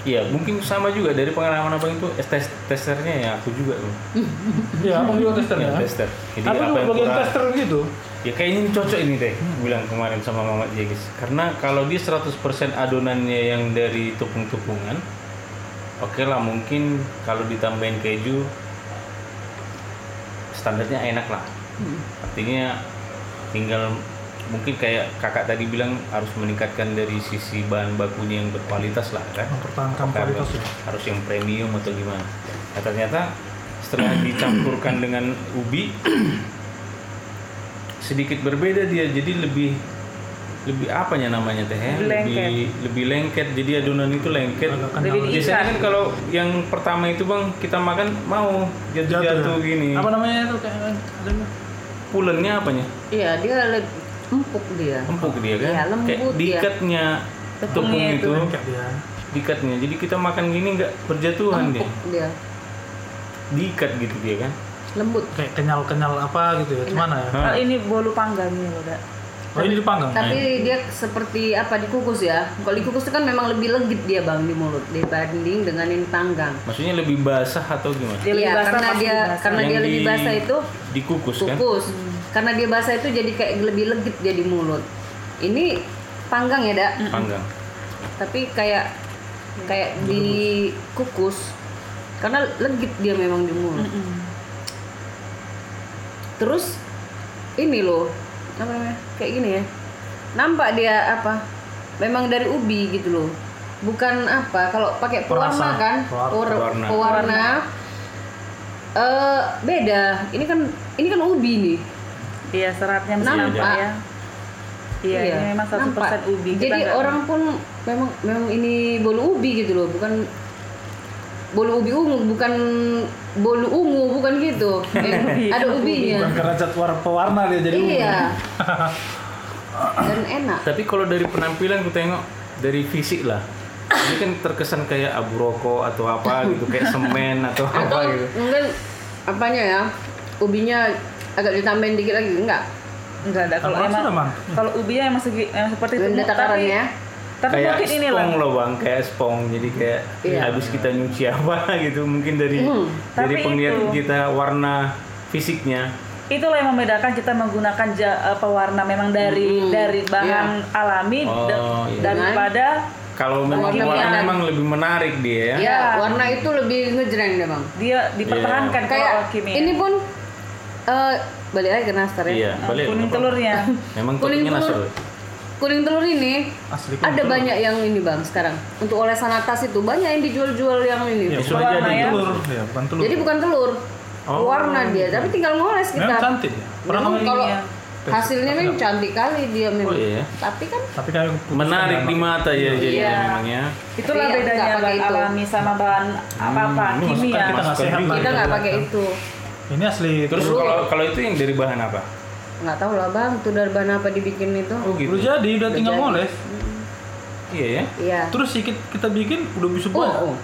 Iya, mungkin sama juga dari pengalaman abang itu tes testernya ya aku juga tuh. ya abang juga tester Ya, tester. Jadi apa apa juga bagian kurang? tester gitu Ya kayaknya ini cocok ini deh, bilang kemarin sama Mamat Jegis. Karena kalau dia 100% adonannya yang dari tepung-tepungan, oke lah mungkin kalau ditambahin keju standarnya enak lah. Artinya tinggal mungkin kayak kakak tadi bilang harus meningkatkan dari sisi bahan bakunya yang berkualitas lah kan. mempertahankan kualitas ya harus yang premium atau gimana? Nah, ternyata setelah dicampurkan dengan ubi sedikit berbeda dia jadi lebih lebih apanya namanya teh ya? Lebih lengket. lebih lebih lengket jadi adonan itu lengket. Lebih biasanya kan kalau yang pertama itu bang kita makan mau jatuh jatuh, ya. gini apa namanya itu kayak ada nggak? pulennya apanya Iya, dia lebih empuk dia. empuk dia kan Iya, lembut kayak dia. diikatnya tepung itu itu. dia diikatnya jadi kita makan gini nggak berjatuhan dia Empuk dia. diikat gitu dia kan Lembut. kayak kenyal kenyal apa gitu ya gimana ya Hah. Kalau ini bolu panggang nih loh, Dak. oh ini dipanggang Tapi dia seperti apa dikukus ya. Kalau dikukus itu kan memang lebih legit dia bang di mulut dibanding dengan ini panggang. maksudnya lebih basah atau gimana Dia lebih Iya, basah, karena dia basah. karena Yang dia lebih di- basah itu dikukus kan kukus. Karena dia basah itu jadi kayak lebih legit dia di mulut. Ini panggang ya, Dak. panggang Tapi kayak kayak dikukus. Karena legit dia memang di mulut. Mm-mm. Terus ini loh, apa namanya? Kayak gini ya. Nampak dia apa? Memang dari ubi gitu loh. Bukan apa? Kalau pakai pewarna kan, Pewarna. Por- Pewarna. Eh beda. Ini kan ini kan ubi nih. Iya, seratnya mesti Nampak. ya. Iya, ini memang 100% nampak. ubi. Kita Jadi orang pun memang memang ini bolu ubi gitu loh, bukan bolu ubi ungu, bukan bolu ungu, bukan gitu. Yang ada ubinya. bukan karena cat warna pewarna dia jadi ungu. Iya. Dan enak. tapi kalau dari penampilan ku tengok dari fisik lah ini kan terkesan kayak abu rokok atau apa gitu kayak semen atau Atau apa gitu mungkin apanya ya? Ubinya agak ditambahin dikit lagi, enggak? Enggak ada kalau emang kalau ubinya emang segi emang seperti itu tapi takarannya. Tapi kayak mungkin ini lah spong loh bang kayak spong jadi kayak Iya. habis kita nyuci apa gitu mungkin dari Hmm, dari penglihatan itu- kita warna fisiknya itulah yang membedakan kita menggunakan ja- apa warna memang dari Hmm, dari bahan alami Oh, da- iya. daripada kalau memang Warna memang lebih menarik dia ya Ya, warna itu lebih ngejreng deh, Bang. dia dipertahankan Iya. kalau Kayak kimia. ini pun eh balik lagi ke nastar ya. iya balik kuning apa? telurnya memang Kuning telur. nasur Kuning telur ini asli ada banyak yang ini, Bang, sekarang. Untuk olesan atas itu banyak yang dijual-jual yang ini. ya, sudah bukan jadi telur telur. ya bukan telur Jadi bukan telur. Oh. Warna dia, tapi tinggal ngoles kita. memang cantik ya pernah Memang kalau Iya. hasilnya memang cantik kali dia memang. Oh, iya. Tapi kan tapi kayak putuskan menarik ya, di mata ya jadi Iya. memangnya itulah Tapi bedanya bahan itu. alami sama bahan apa apa ini maksudnya kimia kita nggak pakai kan. itu. ini asli terus telur. kalau kalau itu yang dari bahan apa Nggak tahu lah, Bang. Itu dari bahan apa dibikin itu? oh gitu. Udah jadi udah Udah tinggal jadi. ngoles iya ya? Iya. terus sedikit kita bikin udah bisa Oh, banyak oh.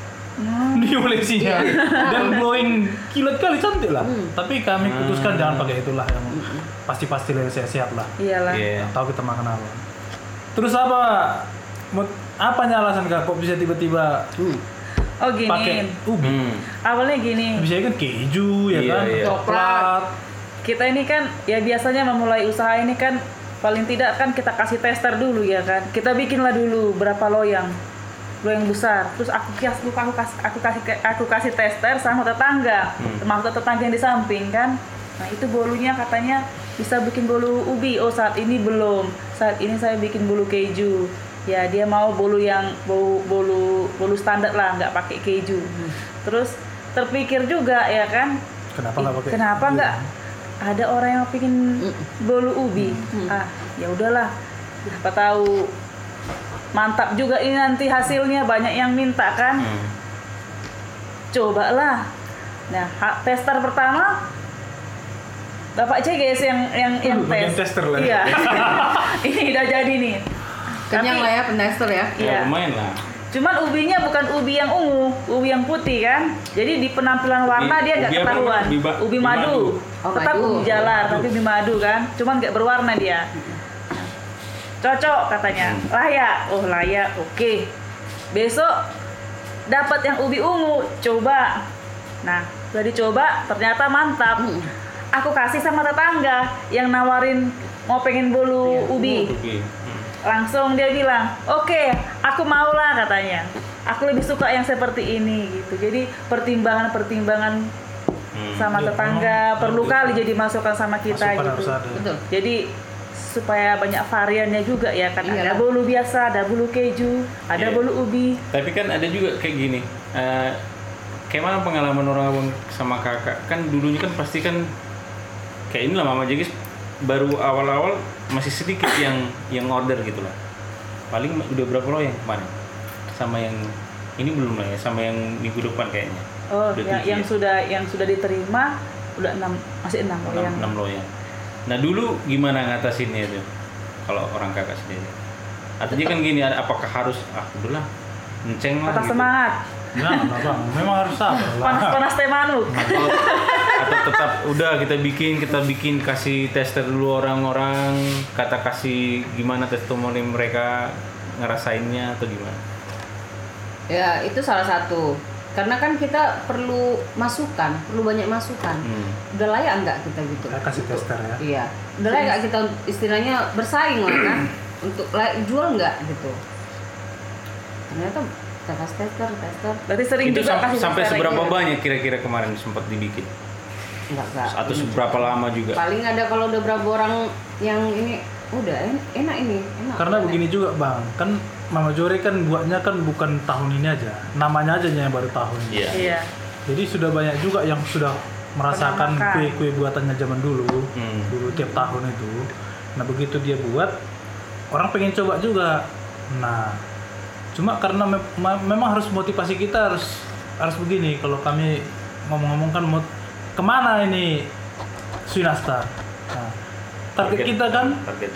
di olesinya dan glowing kilat kali cantik lah. Hmm. tapi kami putuskan jangan pakai itulah yang pasti-pasti lebih sehat lah. Iyalah. Iya. Nggak tahu kita makan apa. Terus apa Mut- apanya alasan kak kok bisa tiba-tiba Hmm. oh gini. pakai ubi? Hmm. awalnya gini. Bisa kan keju ya Iya, kan? iya. coklat kita ini kan ya biasanya memulai usaha ini kan paling tidak kan kita kasih tester dulu ya kan. Kita bikinlah dulu berapa loyang loyang besar. Terus aku kias aku aku kasih aku kasih aku kasih tester sama tetangga. Termasuk tetangga yang di samping kan. Nah itu bolunya katanya bisa bikin bolu ubi. Oh saat ini belum. Saat ini saya bikin bolu keju. Ya dia mau bolu yang bolu bolu bolu standar lah nggak pakai keju. Terus terpikir juga ya kan. Kenapa nggak pakai? Kenapa ubi? nggak ada orang yang pingin bolu ubi. Ah ya udahlah. Siapa tahu. Mantap juga ini nanti hasilnya. Banyak yang minta kan? Hmm. cobalah. Nah ha- tester pertama. Bapak C guys yang yang yang Uh, bagian tes. tester lah. iya. Ini udah jadi nih. Kenyang Tapi- lah ya pentester ya. Ya Iya. lumayan lah. Cuman ubinya bukan ubi yang ungu, ubi yang putih kan. Jadi di penampilan warna Ubi- dia nggak ubi ketahuan. Ubi ba- Ubi ubi madu. madu. Oh, Tetap madu. ubi jalar, tapi ubi madu kan. Cuman nggak berwarna dia. Cocok katanya. Layak. Oh layak. Oke. Besok dapat yang ubi ungu, coba. Nah, udah dicoba, ternyata mantap. Hmm. Aku kasih sama tetangga yang nawarin mau pengen bolu ubi Oke. Langsung dia bilang oke aku mau lah katanya aku lebih suka yang seperti ini gitu jadi pertimbangan pertimbangan Hmm. sama Iya, tetangga memang perlu kali jadi masukan sama kita Masukan gitu harus ada. Betul. jadi supaya banyak variannya juga ya kan ada Iyalah. bolu biasa ada bolu keju ada Iya. bolu ubi Tapi kan ada juga kayak gini. eh, kayak mana pengalaman orang abang sama kakak? Kan dulunya kan pasti kan kayak inilah Mama Jegis baru awal-awal masih sedikit yang yang order gitu lah. Paling udah berapa lo yang kemarin? Sama yang ini belum lah ya, sama yang minggu depan kayaknya. oh Udah yang, tujuh yang ya? sudah yang sudah diterima udah enam masih enam enam, yang enam loyang. Nah dulu gimana ngatasinnya itu kalau orang kakak sendiri? Artinya kan gini, apakah harus ah udahlah enceng lah patah gitu. semangat Nah, bang, memang harus sabar lah. panas-panas teh manuk atau, atau tetap udah kita bikin kita bikin kasih tester dulu orang-orang kata kasih gimana testimoni mereka ngerasainnya atau gimana? Ya itu salah satu. Karena kan kita perlu masukan, perlu banyak masukan. Hmm. Udah layak nggak kita gitu? Saya kasih tester ya. Iya. Udah layak nggak kita istilahnya bersaing lah kan? Untuk layak jual nggak gitu? Ternyata kasih tester, tester, berarti sering Itu juga sam- sampai seberapa gitu. banyak kira-kira kemarin sempat dibikin? nggak nggak. Atau seberapa lama juga? Paling ada kalau udah berapa orang yang ini udah en- enak ini, enak. Karena enak. begini juga bang, kan Mama Jore kan buatnya kan bukan tahun ini aja, namanya aja yang baru tahun ini. Iya. iya Jadi sudah banyak juga yang sudah merasakan kue-kue buatannya zaman dulu, Hmm. dulu tiap tahun itu. Nah begitu dia buat, orang pengen coba juga. Nah, cuma karena me- ma- memang harus motivasi kita harus harus begini. Kalau kami ngomong-ngomong kan mau ke mana ini Swinasta? Nah, target kita kan target.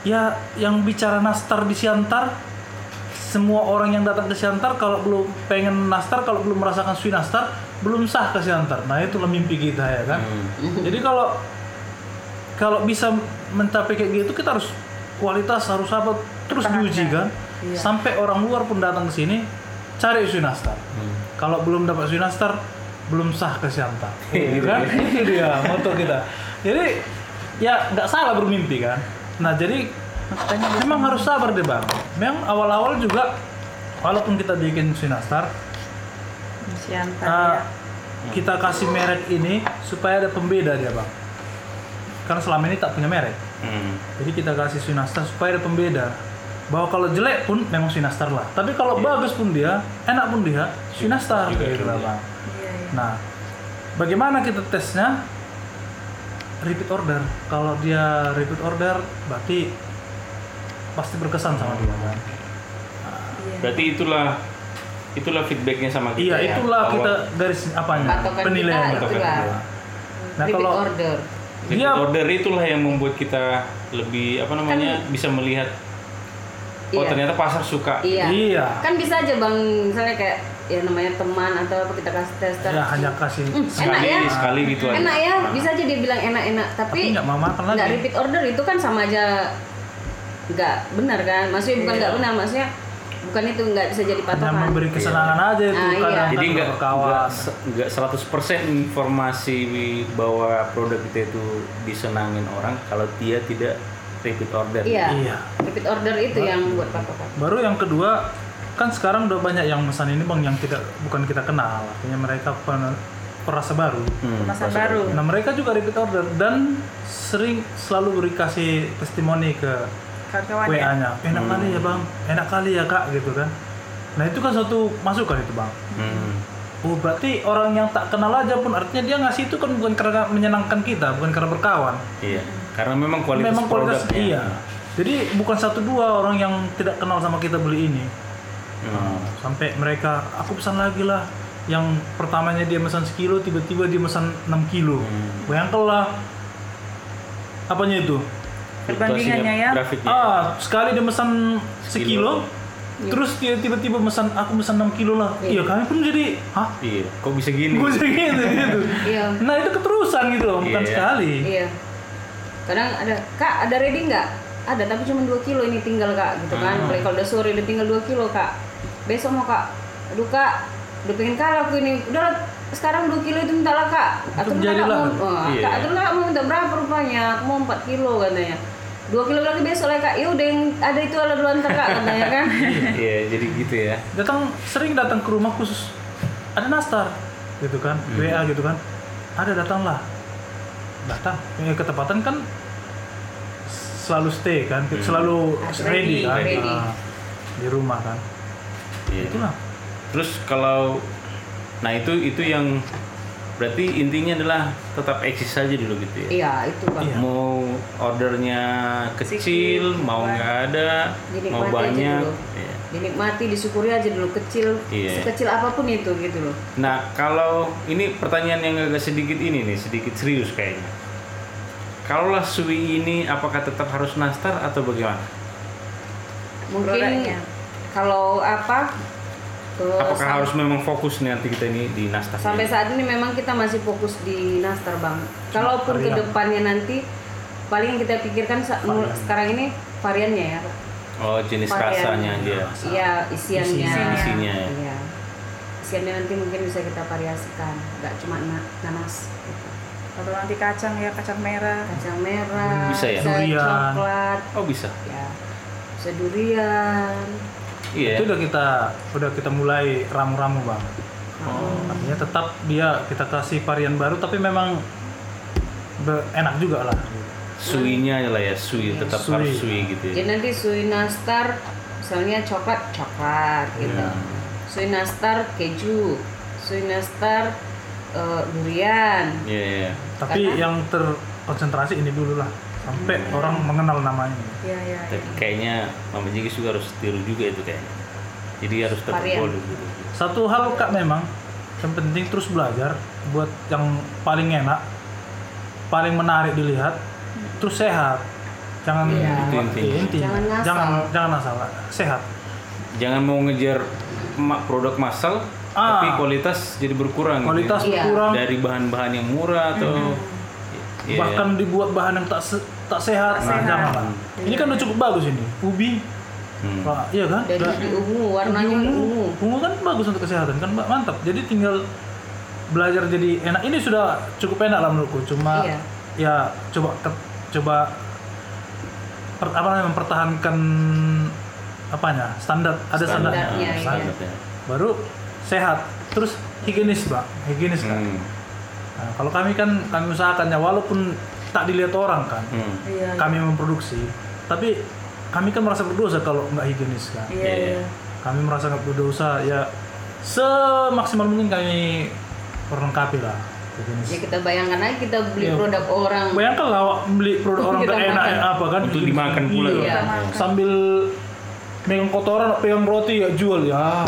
ya yang bicara nastar di Siantar semua orang yang datang ke Siantar kalau belum pengen nastar kalau belum merasakan sui nastar belum sah ke Siantar nah itulah mimpi kita ya kan Hmm. jadi kalau kalau bisa mencapai kayak gitu kita harus kualitas harus apa terus diuji kan Iya. sampai orang luar pun datang ke sini cari sui nastar Hmm. kalau belum dapat sui nastar belum sah ke Siantar Iya kan? Itu dia moto kita. Jadi ya nggak salah bermimpi kan? Nah jadi makanya memang harus sabar deh bang. Memang awal-awal juga walaupun kita bikin sui nastar siantar uh, ya. kita kasih merek ini supaya ada pembeda dia bang. Karena selama ini tak punya merek. Hmm. jadi kita kasih sui nastar supaya ada pembeda bahwa kalau jelek pun memang sui nastar lah tapi kalau Iya. bagus pun dia enak pun dia sui nastar Juga gitu lah iya. bang Iya, iya. Nah, bagaimana kita tesnya? Repeat order. Kalau dia repeat order, berarti pasti berkesan sama dia kan. Iya. Berarti itulah itulah feedbacknya sama kita Iya, ya. itulah Bahwa kita dari sini apanya? Patokan Penilaian kita itulah. kita. Nah, Repeat kalau order. repeat dia order itulah yang membuat kita lebih apa namanya bisa melihat oh Iya. ternyata pasar suka. Iya. iya, Kan bisa aja bang, misalnya kayak ya namanya teman atau apa kita kasih tester. ya hanya kasih Hmm, Sekali enak ya. sekali gitu aja. Enak ya, Nah. bisa aja dia bilang enak-enak, tapi tapi nggak mau makan nggak lagi. repeat order itu kan sama aja nggak benar kan? Maksudnya bukan Iya. nggak benar, maksudnya bukan itu nggak bisa jadi Hanya patokan. memberi kesenangan aja itu Ah, iya. Jadi nggak nggak nggak 100% informasi bahwa produk kita itu disenangin orang kalau dia tidak repeat order. Iya. Iya. Repeat order itu yang buat patokan. Baru yang kedua, kan sekarang udah banyak yang pesan ini bang yang tidak bukan kita kenal, artinya mereka pen, perasa baru. Hmm, baru. Nah mereka juga repeat order dan sering selalu beri kasih testimoni ke ya. WA-nya. Enak kali ya bang, enak kali ya kak gitu kan. Nah itu kan suatu masukan itu bang. Hmm. Oh berarti orang yang tak kenal aja pun artinya dia ngasih itu kan bukan karena menyenangkan kita, bukan karena berkawan. Iya. Karena memang kualitas Memang kualitas produknya. iya. Jadi bukan satu dua orang yang tidak kenal sama kita beli ini. Hmm. Sampai mereka aku pesan lagi lah. Yang pertamanya dia pesan sekilo, tiba-tiba dia pesan 6 kilo. Hmm. Bayangkanlah apanya itu? Perbandingannya ya. Grafiknya. Ah, sekali dia pesan Sekilo. sekilo, terus dia tiba-tiba pesan aku pesan 6 kilo lah. Iya, kami pun jadi, hah? Iya. Kok bisa gini? Gue gitu gitu. Iya. Nah itu keterusan gitu loh, bukan Iya. sekali. Iya. Kadang ada, kak ada ready nggak? Ada, tapi cuma 2 kilo ini tinggal kak, gitu kan. Hmm. Apalagi kalau udah sore udah tinggal 2 kilo kak. Besok mau kak, aduh kak, udah pengen kalah aku ini. Udah sekarang 2 kilo itu minta lah kak. Atau enggak kak mau, oh, Iya. kak, atau enggak kak mau minta berapa rupanya? Aku mau 4 kilo katanya. 2 kilo lagi besok lah kak, ya udah yang ada itu ala dulu antar kak katanya kan. Iya, jadi gitu ya. Datang sering datang ke rumah khusus ada nastar gitu kan, Hmm. WA gitu kan. Ada datanglah. Datang. Ya, ketepatan kan selalu stay kan, Hmm. selalu Ready, ready, kan. ready. Ah, di rumah kan. Iya. Itulah. Terus kalau nah itu itu yang berarti intinya adalah tetap eksis saja dulu gitu ya. Iya, itu bang. Iya. Mau ordernya kecil, mau nggak ada, Dinikmati mau banyak. Iya. Dinikmati, disyukuri aja dulu kecil, Iya. sekecil apa pun itu gitu loh. Nah, kalau ini pertanyaan yang agak sedikit ini nih, sedikit serius kayaknya. Kalaulah Sui ini apakah tetap harus nastar atau bagaimana? Mungkin Produknya. kalau apa? eh, Apakah sam- harus memang fokus nih nanti kita ini di nastar? sampai saat ini memang kita masih fokus di nastar bang. Kalaupun ke varian. depannya nanti paling yang kita pikirkan Varian. sekarang ini variannya ya. Oh, jenis Varian. rasanya aja. Iya isiannya. Isinya. Isinya ya. Iya. Isiannya nanti mungkin bisa kita variasikan, nggak cuma na- nanas. gitu. Kalau nanti kacang ya kacang merah. Kacang merah, Bisa ya? Durian. coklat, Oh, bisa. ya, bisa durian. Iya. Itu udah kita udah kita mulai ramu-ramu bang. Oh. Artinya tetap dia kita kasih varian baru tapi memang be- enak juga lah. Suinya lah ya, sui Iya, tetap sui. harus sui gitu ya. Jadi nanti sui nastar, misalnya coklat coklat gitu. Iya. Sui nastar keju, sui nastar eh, durian. Iya, iya. Tapi Karena- yang terkonsentrasi ini dulu lah sampai Hmm. orang mengenal namanya. Iya iya. Tapi iya. kayaknya Mama Jigis juga harus tiru juga itu kayaknya. Jadi harus Varian. boleh gitu. Satu hal kak memang yang penting terus belajar buat yang paling enak, paling menarik dilihat, terus sehat. Jangan Iya. Itu intinya. intinya. Jangan ngasal. jangan jangan asal sehat. Jangan mau ngejar produk massal Ah. tapi kualitas jadi berkurang Kualitas gitu berkurang, ya. dari bahan-bahan yang murah atau Iya. bahkan dibuat bahan yang tak se- tak sehat. Tak Nah, sehat. Ini kan udah cukup bagus ini. Ubi, Hmm. Wah, iya kan? Udah- di ungu, warnanya ungu. ungu. Ungu kan bagus untuk kesehatan kan Mbak? mantap. Jadi tinggal belajar jadi enak. Ini sudah cukup enak lah menurutku. Cuma Iya. ya coba ke- coba per- apa namanya mempertahankan apanya standar ada standarnya. Standarnya, iya. Standarnya. Baru sehat. Terus higienis mbak, higienis kan. Hmm. Nah, kalau kami kan kami usahakannya walaupun tak dilihat orang kan, Hmm. Iya. kami memproduksi, tapi kami kan merasa berdosa kalau nggak higienis kan. Iya Iya. iya. kami merasa nggak berdosa ya semaksimal mungkin kami perlengkapi lah higienis. Ya kita bayangkan aja kita beli Iya. produk orang. Bayangkan lah beli produk orang Kita enak makan. apa kan Untuk dimakan pula Iya. ya. Iya. sambil megang kotoran pegang roti ya jual ya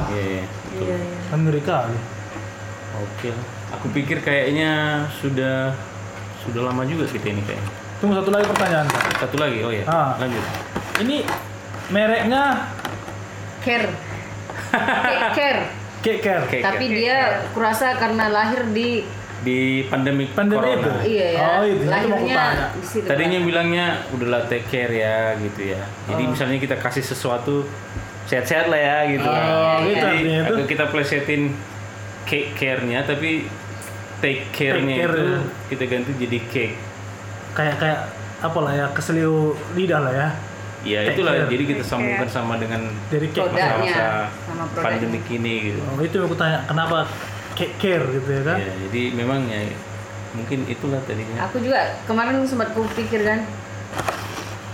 Iya. Iya iya. ngeri kali Oke. Aku pikir kayaknya sudah sudah lama juga kita ini kayaknya. tunggu satu lagi pertanyaan. Satu lagi, oh ya. Ah. Lanjut. ini mereknya Care. Care. Care Tapi Care. dia kurasa karena lahir di Di pandemi pandemi corona. itu iya ya. oh itu lahirnya. Tadinya bilangnya udahlah take care ya gitu ya. Jadi Oh. misalnya kita kasih sesuatu sehat-sehat lah ya gitu. Iya, iya, Oh, iya. gitu Jadi artinya itu kita plesetin cake care-nya tapi take care-nya Take care itu ya. kita ganti jadi cake. kayak kayak apa lah ya keseliu lidah lah ya Ya Take itulah care. jadi kita sambungkan care. sama dengan dari masa-masa sama produknya. pandemik ini gitu. oh, itu yang aku tanya kenapa Cake Care gitu ya kan Ya, jadi memang ya mungkin itulah tadinya. Aku juga kemarin sempat kupikir kan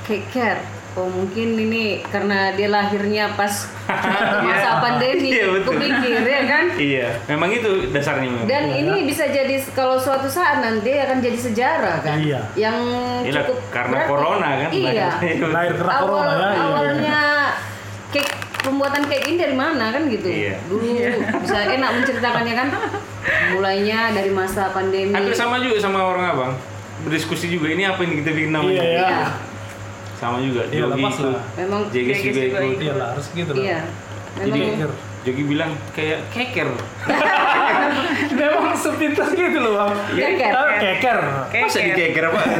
cake care. Oh mungkin ini karena dia lahirnya pas masa pandemi Iya, betul. kupikir ya kan Iya, memang itu dasarnya memang. dan ini bisa jadi kalau suatu saat nanti akan jadi sejarah kan Iya. yang Inilah cukup karena berarti- corona kan. iya Lahir karena awal corona ya. iya, iya. awalnya cake pembuatan cake ini dari mana kan gitu Iya. dulu bisa enak menceritakannya kan mulainya dari masa pandemi Hampir sama juga sama orang abang. Berdiskusi juga ini apa yang kita bikin namanya. Iya, iya. Iya. Sama juga. Iya, Jogi lepas ikut. lah. memang Jeges Jeges juga ikut. Iya lah, harus gitu lah. iya Jadi memang Jogi bilang kayak keker. Memang sepintas gitu loh bang. Keker. Ah, Keker. Masa di keker apa?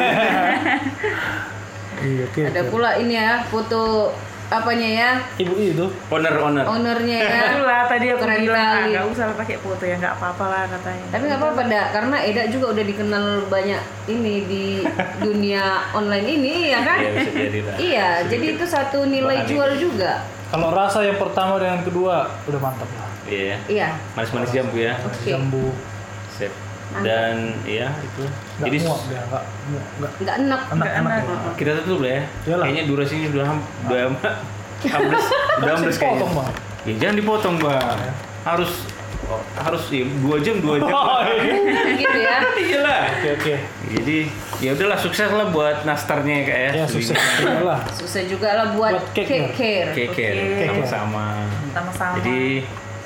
Iya keker. ada pula ini ya foto apanya ya Ibu itu. owner owner. ownernya ya Itulah tadi aku Keren bilang ah, kali. nggak usah pakai foto ya nggak apa-apa lah katanya. tapi nggak apa-apa dak karena Eda juga udah dikenal banyak ini di dunia online ini ya kan Iya bisa jadi lah. iya jadi itu satu nilai Bahan jual itu. juga Kalau rasa yang pertama dengan kedua udah mantap lah. Iya. iya Manis-manis jambu ya. Oke. Jambu. Dan iya itu. nggak Jadi muak dia, nggak muak, nggak nggak enak enak enak. enak. ya. kita tutup lah ya. Iyalah. Kayaknya durasinya udah ham- udah ambles. Udah ambles Bisa kayaknya. dipotong bang. Ya jangan dipotong bang. Harus oh, harus ya, dua jam dua jam. Oh, iya. gitu ya Iya lah. Oke oke. Jadi ya udahlah sukses lah buat nastarnya ya kak ya. Ya sukses juga lah. susah juga lah buat, Buat cake cake ya? care Oke, Oke. sama-sama. Sama-sama. Jadi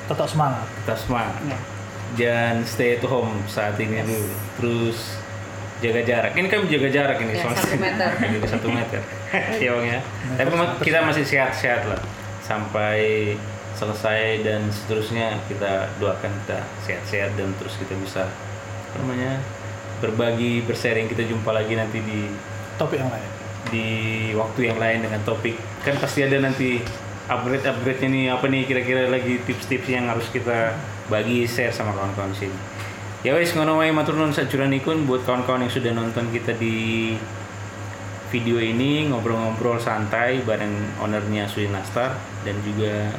Tetap semangat. kita semangat. Jangan stay at home saat ini dulu. Terus jaga jarak. Ini kan jaga jarak ini Ya, soalnya. satu meter. Jaga satu meter. Iya bang ya. Tapi kita masih sehat-sehat lah sampai selesai dan seterusnya kita doakan kita sehat-sehat dan terus kita bisa namanya berbagi bersharing kita jumpa lagi nanti di Topik yang lain. di waktu yang lain dengan topik kan pasti ada nanti upgrade upgrade nih apa nih kira-kira lagi tips-tips yang harus kita bagi share sama kawan-kawan sini. Ya wes ngono wae matur nuwun sajuranipun buat kawan-kawan yang sudah nonton kita di video ini ngobrol-ngobrol santai bareng ownernya Sui Nastar dan juga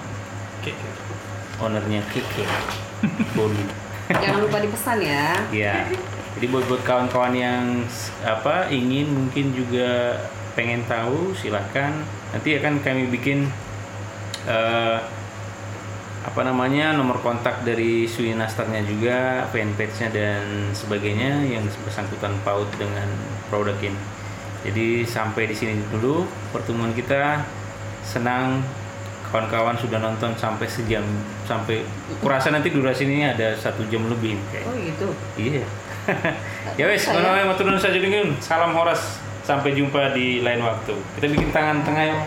ownernya Kike Bolu jangan lupa dipesan ya. Ya, jadi buat buat kawan-kawan yang apa ingin mungkin juga pengen tahu silahkan nanti akan kami bikin eh, apa namanya nomor kontak dari Sui Nastarnya juga fanpage-nya dan sebagainya yang bersangkutan paut dengan produk ini. Jadi sampai di sini dulu pertemuan kita senang kawan-kawan sudah nonton sampai sejam sampai kurasa nanti durasi ini ada satu jam lebih kayak. oh gitu Iya. ya wes, ngono matur nuwun. Salam horas. Sampai jumpa di lain waktu. Kita bikin tangan tengah yuk.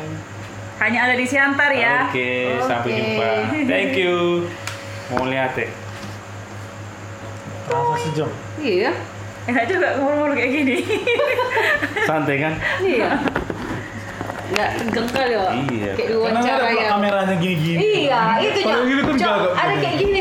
Hanya ada di Siantar ya. Oke, sampai Oke. jumpa. Thank you. Mau lihat ya. Rasa sejam. iya Enak juga ngomong kayak gini. Santai kan? iya nggak tegang kali ya Iya. kayak diwawancara ada ya kameranya gini-gini. iya itu Kalau gini kan ada kayak gini